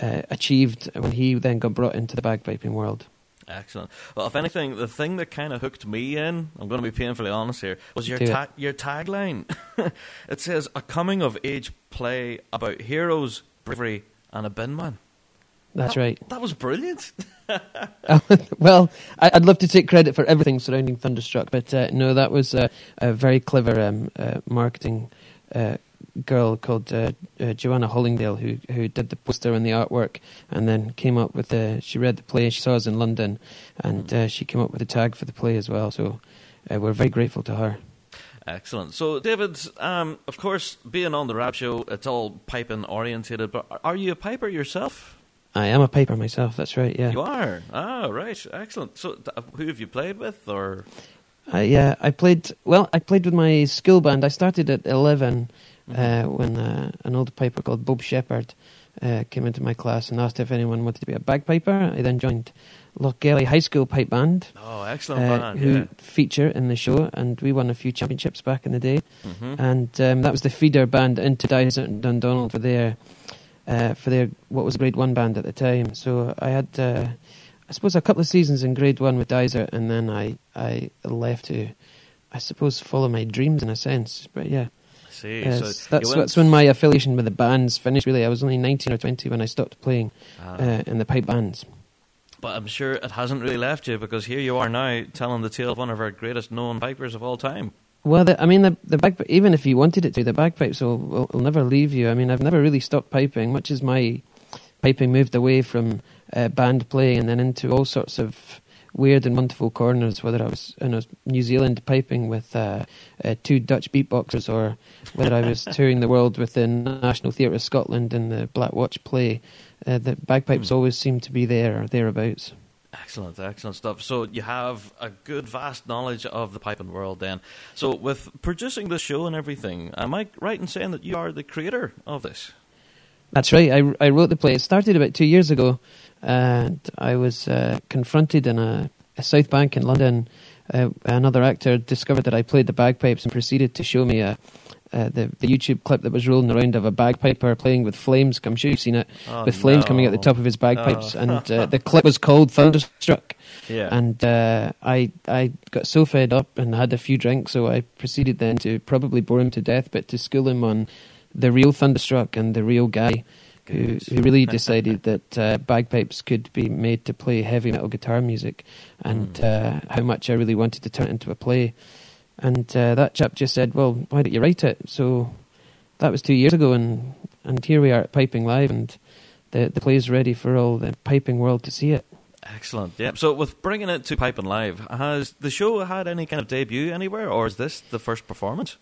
uh, achieved when he then got brought into the bagpiping world. Excellent. Well, if anything, the thing that kind of hooked me in, I'm going to be painfully honest here, was your ta- your tagline. it says a coming of age play about heroes, bravery, and a bin man. That's That- right. That was brilliant. well, I'd love to take credit for everything surrounding Thunderstruck, but uh, no, that was uh, a very clever um, uh, marketing uh, girl called uh, uh, Joanna Hollingdale who who did the poster and the artwork, and then came up with the. She read the play. She saw us in London, and uh, she came up with the tag for the play as well. So uh, we're very grateful to her. Excellent. So, David, um, of course, being on the Rab show, it's all piping orientated. But are you a piper yourself? I am a piper myself. That's right. Yeah. You are. Ah, right. Excellent. So, th- who have you played with, or I yeah, I played well. I played with my school band. I started at 11 uh, when uh, an old piper called Bob Shepherd uh, came into my class and asked if anyone wanted to be a bagpiper. I then joined Lochgelly High School Pipe Band, Oh, excellent uh, band. who yeah. feature in the show, and we won a few championships back in the day. Mhm. And um, that was the feeder band into Dysart and Dundonald for their uh, for their what was Grade One band at the time. So I had, uh, I suppose, a couple of seasons in Grade One with Dysart, and then I I left to, I suppose, follow my dreams in a sense. But yeah, I see. uh, so that's that's, went- that's when my affiliation with the bands finished. Really, I was only nineteen or twenty when I stopped playing Ah. uh, in the pipe bands. But I'm sure it hasn't really left you because here you are now telling the tale of one of our greatest known pipers of all time. Well, the, I mean, the the bag, even if you wanted it to, the bagpipes will, will will never leave you. I mean, I've never really stopped piping, much as my piping moved away from uh, band playing and then into all sorts of weird and wonderful corners. Whether I was in a New Zealand piping with uh, uh, two Dutch beatboxers, or whether I was touring the world with the National Theatre of Scotland in the Black Watch play, uh, the bagpipes Hmm. always seem to be there or thereabouts. Excellent, excellent stuff. So you have a good, vast knowledge of the piping world then. So with producing the show and everything, am I right in saying that you are the creator of this? That's right. I, I wrote the play. It started about two years ago, and I was uh, confronted in a, a South Bank in London. Uh, another actor discovered that I played the bagpipes and proceeded to show me a, uh, the, the YouTube clip that was rolling around of a bagpiper playing with flames. I'm sure you've seen it, Oh, with flames coming out the top of his bagpipes. Oh. And uh, the clip was called Thunderstruck. Yeah. And uh, I I got so fed up and had a few drinks, so I proceeded then to probably bore him to death, but to school him on the real Thunderstruck and the real guy who, who really decided that uh, bagpipes could be made to play heavy metal guitar music and Hmm. uh, how much I really wanted to turn it into a play. And uh, that chap just said, Well, why don't you write it? So that was two years ago, and, and here we are at Piping Live, and the, the play's ready for all the piping world to see it. Excellent. Yeah. So with bringing it to Piping Live, has the show had any kind of debut anywhere, or is this the first performance?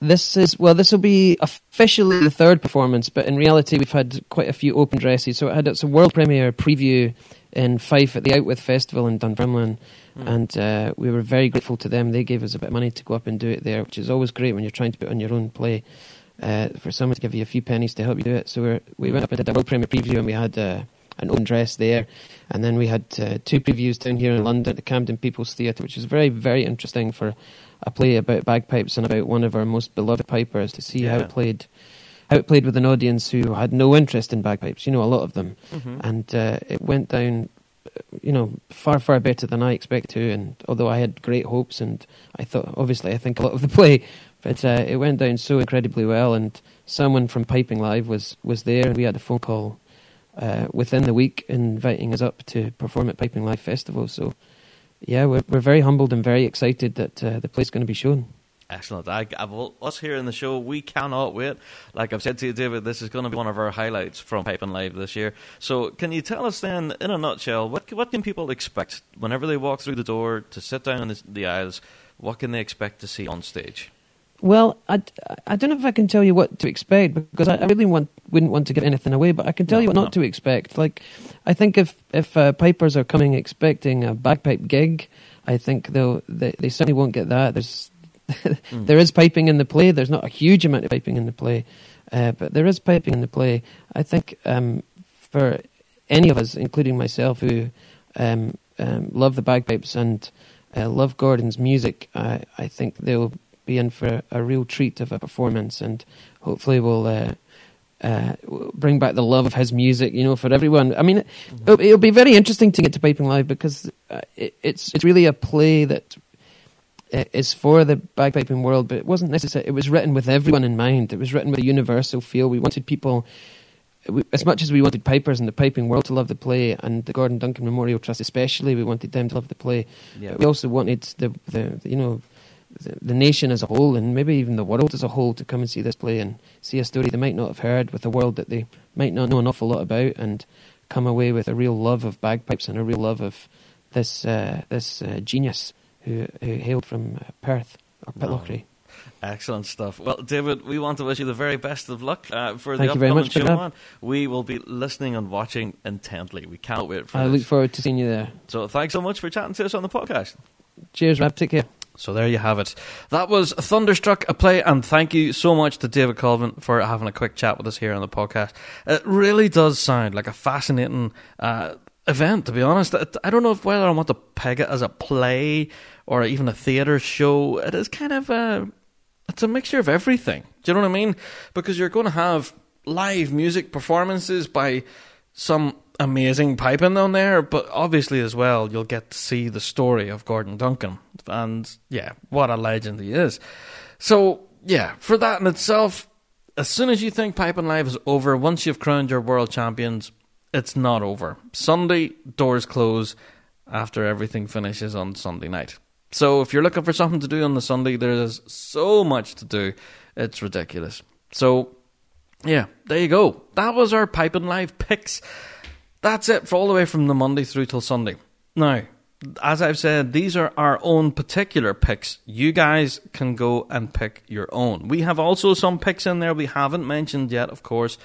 This is well. This will be officially the third performance, but in reality, we've had quite a few open dresses. So it had its a world premiere preview in Fife at the Outwith Festival in Dunfermline, Hmm. and uh, we were very grateful to them. They gave us a bit of money to go up and do it there, which is always great when you're trying to put on your own play. Uh, for someone to give you a few pennies to help you do it. So we're, we went up and did a world premiere preview, and we had uh, an open dress there, and then we had uh, two previews down here in London at the Camden People's Theatre, which was very very interesting for a play about bagpipes and about one of our most beloved pipers to see how it played. How it played with an audience who had no interest in bagpipes, you know, a lot of them, Mm-hmm. and uh, it went down, you know, far far better than I expect to. And although I had great hopes, and I thought, obviously, I think a lot of the play, but uh, it went down so incredibly well. And someone from Piping Live was was there. We had a phone call uh, within the week inviting us up to perform at Piping Live Festival. So, yeah, we're we're very humbled and very excited that uh, the play's going to be shown. Excellent. I, I, well, us here in the show, we cannot wait. Like I've said to you, David, this is going to be one of our highlights from Piping Live this year. So, can you tell us then, in a nutshell, what what can people expect whenever they walk through the door to sit down in the, the aisles? What can they expect to see on stage? Well, I, I don't know if I can tell you what to expect because I, really want, wouldn't want to give anything away, but I can tell No, you what no. not to expect. Like, I think if if uh, pipers are coming expecting a bagpipe gig, I think they'll they, they certainly won't get that. There's Hmm. there is piping in the play. There's not a huge amount of piping in the play, uh, but there is piping in the play. I think um, for any of us, including myself, who um, um, love the bagpipes and uh, love Gordon's music, I, I think they'll be in for a real treat of a performance, and hopefully will uh, uh, bring back the love of his music. You know, for everyone. I mean, it'll, it'll be very interesting to get to Piping Live because uh, it, it's it's really a play that is for the bagpiping world, but it wasn't necessary. It was written with everyone in mind. It was written with a universal feel. We wanted people, we, as much as we wanted pipers in the piping world to love the play, and the Gordon Duncan Memorial Trust especially, we wanted them to love the play. Yeah. We also wanted the, the, the you know the, the nation as a whole, and maybe even the world as a whole, to come and see this play and see a story they might not have heard, with a world that they might not know an awful lot about, and come away with a real love of bagpipes and a real love of this uh, this uh, genius who, who hailed from Perth or. Pitlochry. Excellent stuff. Well, David, we want to wish you the very best of luck uh, for Thank the upcoming much, show. Rob. Man. We will be listening and watching intently. We can't wait for I this. look forward to seeing you there. so, thanks so much for chatting to us on the podcast. Cheers, Rab. Take care. So there you have it. That was Thunderstruck, a play, and thank you so much to David Colvin for having a quick chat with us here on the podcast. It really does sound like a fascinating uh, event, to be honest. I don't know if whether I want to peg it as a play or even a theatre show. It is kind of a, it's a mixture of everything. Do you know what I mean? Because you're going to have live music performances by some amazing piping on there, but obviously as well, you'll get to see the story of Gordon Duncan. And yeah, what a legend he is. So, yeah, for that in itself, as soon as you think Piping Live is over, once you've crowned your world champions, it's not over. Sunday, doors close after everything finishes on Sunday night. So if you're looking for something to do on the Sunday, there is so much to do. It's ridiculous. So, yeah, there you go. That was our Piping Live picks. That's it for all the way from the Monday through till Sunday. Now, as I've said, these are our own particular picks. You guys can go and pick your own. We have also some picks in there we haven't mentioned yet, of course.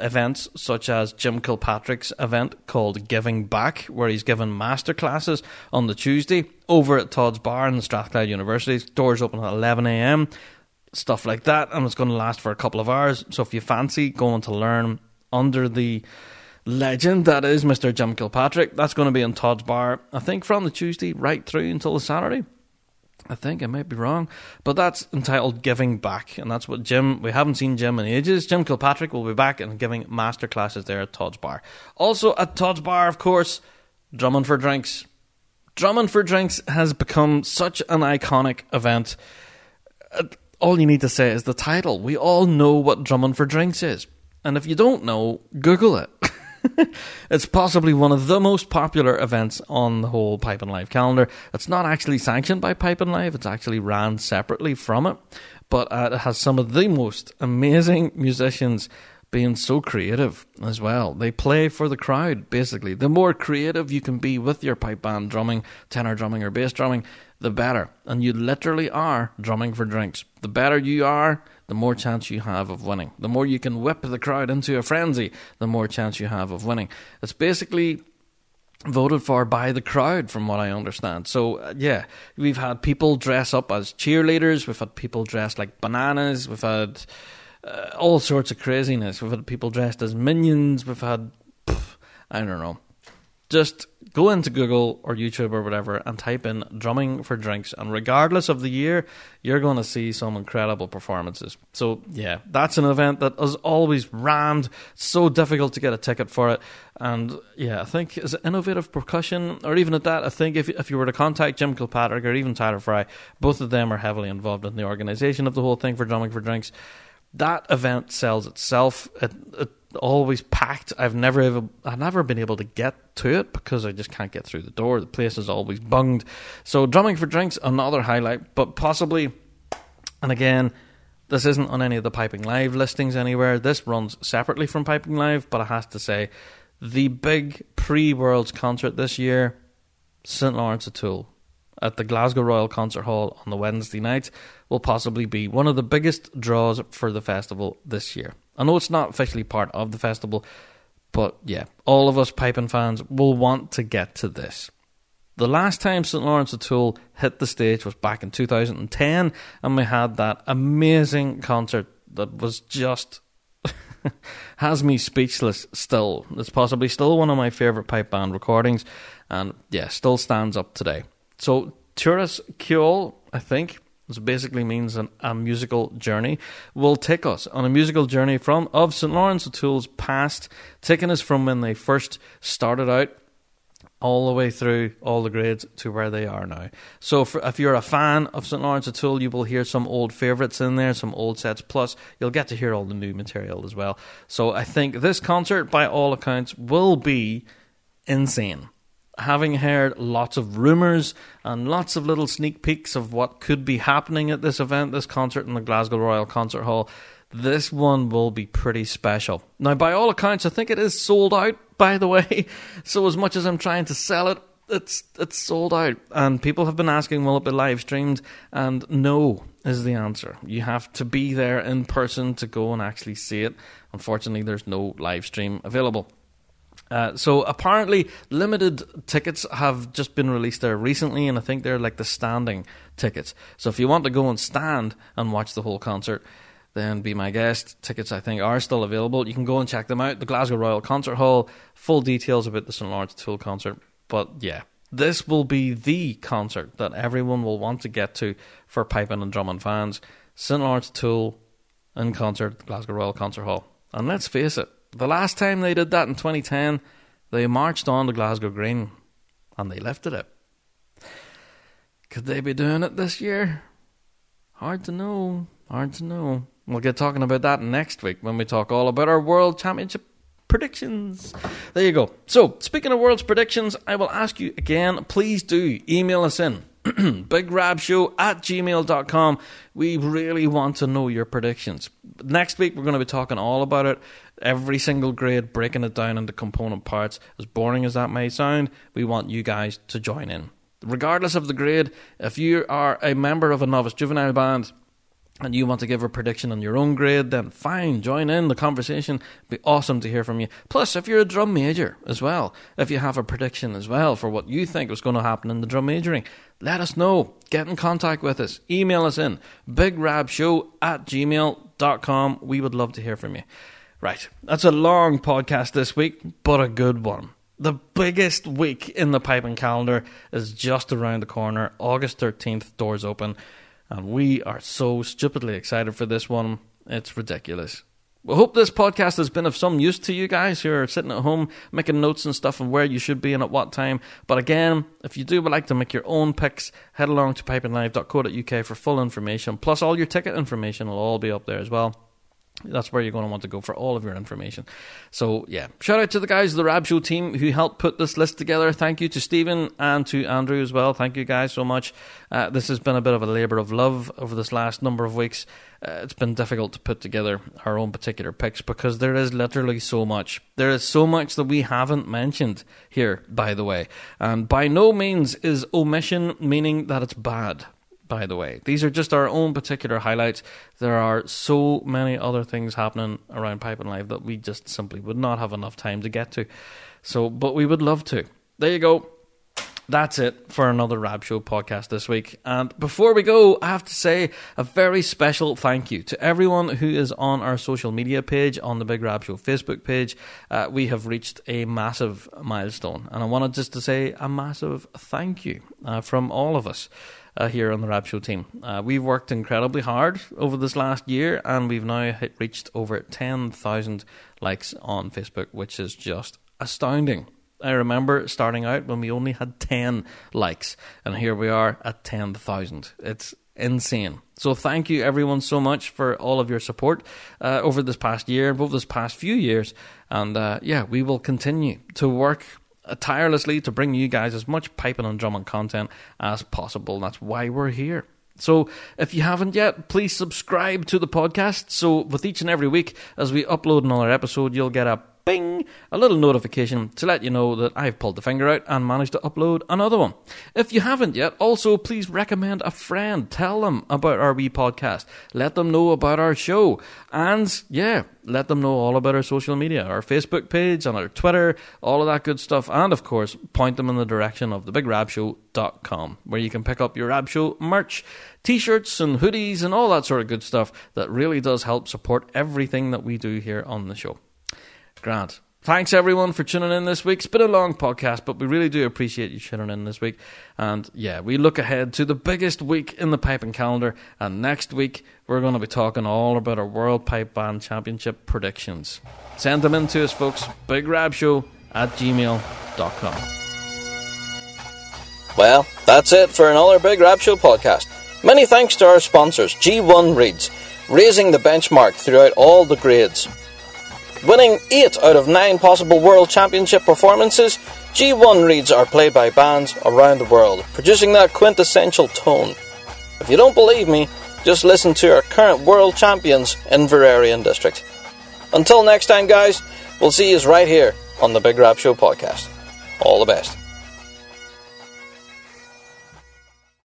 Events such as Jim Kilpatrick's event called Giving Back, where he's given masterclasses on the Tuesday over at Todd's Bar in Strathclyde University. Doors open at 11am, stuff like that, and it's going to last for a couple of hours. So if you fancy going to learn under the legend that is Mr. Jim Kilpatrick. That's going to be in Todd's Bar, I think, from the Tuesday right through until the Saturday. I think I might be wrong, but that's entitled Giving Back, and that's what Jim. We haven't seen Jim in ages. Jim Kilpatrick will be back and giving master classes there at Todd's Bar. Also at Todd's Bar, of course, Drumming for Drinks. Drumming for Drinks has become such an iconic event. Uh, all you need to say is the title. We all know what Drumming for Drinks is, and if you don't know, Google it. it's possibly one of the most popular events on the whole Piping Live calendar. It's not actually sanctioned by Piping Live, it's actually ran separately from it, but uh, it has some of the most amazing musicians being so creative as well. They play for the crowd, basically. The more creative you can be with your pipe band drumming, tenor drumming, or bass drumming, the better. And you literally are drumming for drinks. The better you are, the more chance you have of winning. The more you can whip the crowd into a frenzy, the more chance you have of winning. It's basically voted for by the crowd, from what I understand. So, uh, yeah, we've had people dress up as cheerleaders, we've had people dressed like bananas, we've had uh, all sorts of craziness. We've had people dressed as minions, we've had, pff, I don't know, just go into Google or YouTube or whatever and type in drumming for drinks. And regardless of the year, you're going to see some incredible performances. So, yeah, that's an event that is always rammed. It's so difficult to get a ticket for it. And yeah, I think is innovative percussion, or even at that, I think if if you were to contact Jim Kilpatrick or even Tyler Fry, both of them are heavily involved in the organisation of the whole thing for drumming for drinks. That event sells itself. It, it always packed. I've never ever, I've never been able to get to it because I just can't get through the door. The place is always bunged. So drumming for drinks, another highlight, but possibly, and again, this isn't on any of the Piping Live listings anywhere. This runs separately from Piping Live, but I have to say, the big pre-Worlds concert this year, St Lawrence O'Toole at the Glasgow Royal Concert Hall on the Wednesday night will possibly be one of the biggest draws for the festival this year. I know it's not officially part of the festival, but yeah, all of us piping fans will want to get to this. The last time St. Lawrence O'Toole hit the stage was back in 2010, and we had that amazing concert that was just has me speechless still. It's possibly still one of my favourite pipe band recordings, and yeah, still stands up today. So, Turas Ceol, I think, which basically means an, a musical journey, will take us on a musical journey from of St Lawrence O'Toole's past, taking us from when they first started out all the way through all the grades to where they are now. So, for, if you're a fan of St Lawrence O'Toole, you will hear some old favourites in there, some old sets. Plus, you'll get to hear all the new material as well. So, I think this concert, by all accounts, will be insane having heard lots of rumours and lots of little sneak peeks of what could be happening at this event, this concert in the Glasgow Royal Concert Hall, this one will be pretty special. Now, by all accounts, I think it is sold out, by the way. So, as much as I'm trying to sell it, it's it's sold out. And people have been asking, will it be live streamed? And no is the answer. You have to be there in person to go and actually see it. Unfortunately, there's no live stream available. Uh, so apparently, limited tickets have just been released there recently, and I think they're like the standing tickets. So if you want to go and stand and watch the whole concert, then be my guest. Tickets, I think, are still available. You can go and check them out. The Glasgow Royal Concert Hall. Full details about the St Lawrence Tool concert. But yeah, this will be the concert that everyone will want to get to for piping and drumming fans. St Lawrence Tool in concert, Glasgow Royal Concert Hall. And let's face it, the last time they did that in 2010, they marched on to Glasgow Green and they lifted it. Could they be doing it this year? Hard to know. Hard to know. We'll get talking about that next week when we talk all about our World Championship predictions. There you go. So, speaking of World's predictions, I will ask you again, please do email us in. bigrabshow at gmail.com. We really want to know your predictions. Next week, we're going to be talking all about it. Every single grade, breaking it down into component parts. As boring as that may sound, we want you guys to join in. Regardless of the grade, if you are a member of a novice juvenile band, and you want to give a prediction on your own grade, then fine, join in the conversation. It'd be awesome to hear from you. Plus, if you're a drum major as well, if you have a prediction as well for what you think is going to happen in the drum majoring, let us know. Get in contact with us. Email us in bigrabshow at gmail.com. We would love to hear from you. Right, that's a long podcast this week, but a good one. The biggest week in the piping calendar is just around the corner. August 13th, doors open and we are so stupidly excited for this one. It's ridiculous. We hope this podcast has been of some use to you guys who are sitting at home making notes and stuff on where you should be and at what time. But again, if you do would like to make your own picks, head along to pipinglive.co.uk for full information. Plus, all your ticket information will all be up there as well. That's where you're going to want to go for all of your information. So, yeah, shout out to the guys of the Rab Show team who helped put this list together. Thank you to Stephen and to Andrew as well. Thank you guys so much. Uh, this has been a bit of a labour of love over this last number of weeks. Uh, it's been difficult to put together our own particular picks because there is literally so much. There is so much that we haven't mentioned here, by the way. And by no means is omission meaning that it's bad by the way. These are just our own particular highlights. There are so many other things happening around Piping Live that we just simply would not have enough time to get to. So, but we would love to. There you go. That's it for another Rab Show podcast this week. And before we go, I have to say a very special thank you to everyone who is on our social media page, on the Big Rab Show Facebook page. Uh, we have reached a massive milestone. And I wanted just to say a massive thank you uh, from all of us uh, here on the Rab Show team. Uh, we've worked incredibly hard over this last year, and we've now hit, reached over 10,000 likes on Facebook, which is just astounding. I remember starting out when we only had 10 likes, and here we are at 10,000. It's insane. So thank you everyone so much for all of your support uh, over this past year, over this past few years, and uh, yeah, we will continue to work Uh, tirelessly to bring you guys as much piping and drumming content as possible. That's why we're here. So, if you haven't yet, please subscribe to the podcast. So, with each and every week, as we upload another episode, you'll get a bing, a little notification to let you know that I've pulled the finger out and managed to upload another one. If you haven't yet, also please recommend a friend. Tell them about our wee podcast. Let them know about our show. And yeah, let them know all about our social media, our Facebook page, and our Twitter, all of that good stuff. And of course, point them in the direction of thebigrabshow.com, where you can pick up your Rab Show merch, t shirts, and hoodies, and all that sort of good stuff that really does help support everything that we do here on the show. Grant. Thanks everyone for tuning in this week. It's been a long podcast, but we really do appreciate you tuning in this week. And yeah, we look ahead to the biggest week in the piping calendar. And next week, we're going to be talking all about our World Pipe Band Championship predictions. Send them in to us, folks. Big Rab Show at gmail.com. Well, that's it for another Big Rab Show podcast. Many thanks to our sponsors, G1 Reeds, raising the benchmark throughout all the grades. Winning 8 out of 9 possible World Championship performances, G1 Reeds are played by bands around the world, producing that quintessential tone. If you don't believe me, just listen to our current world champions Inveraray and District. Until next time, guys, we'll see you right here on the Big Rab Show podcast. All the best.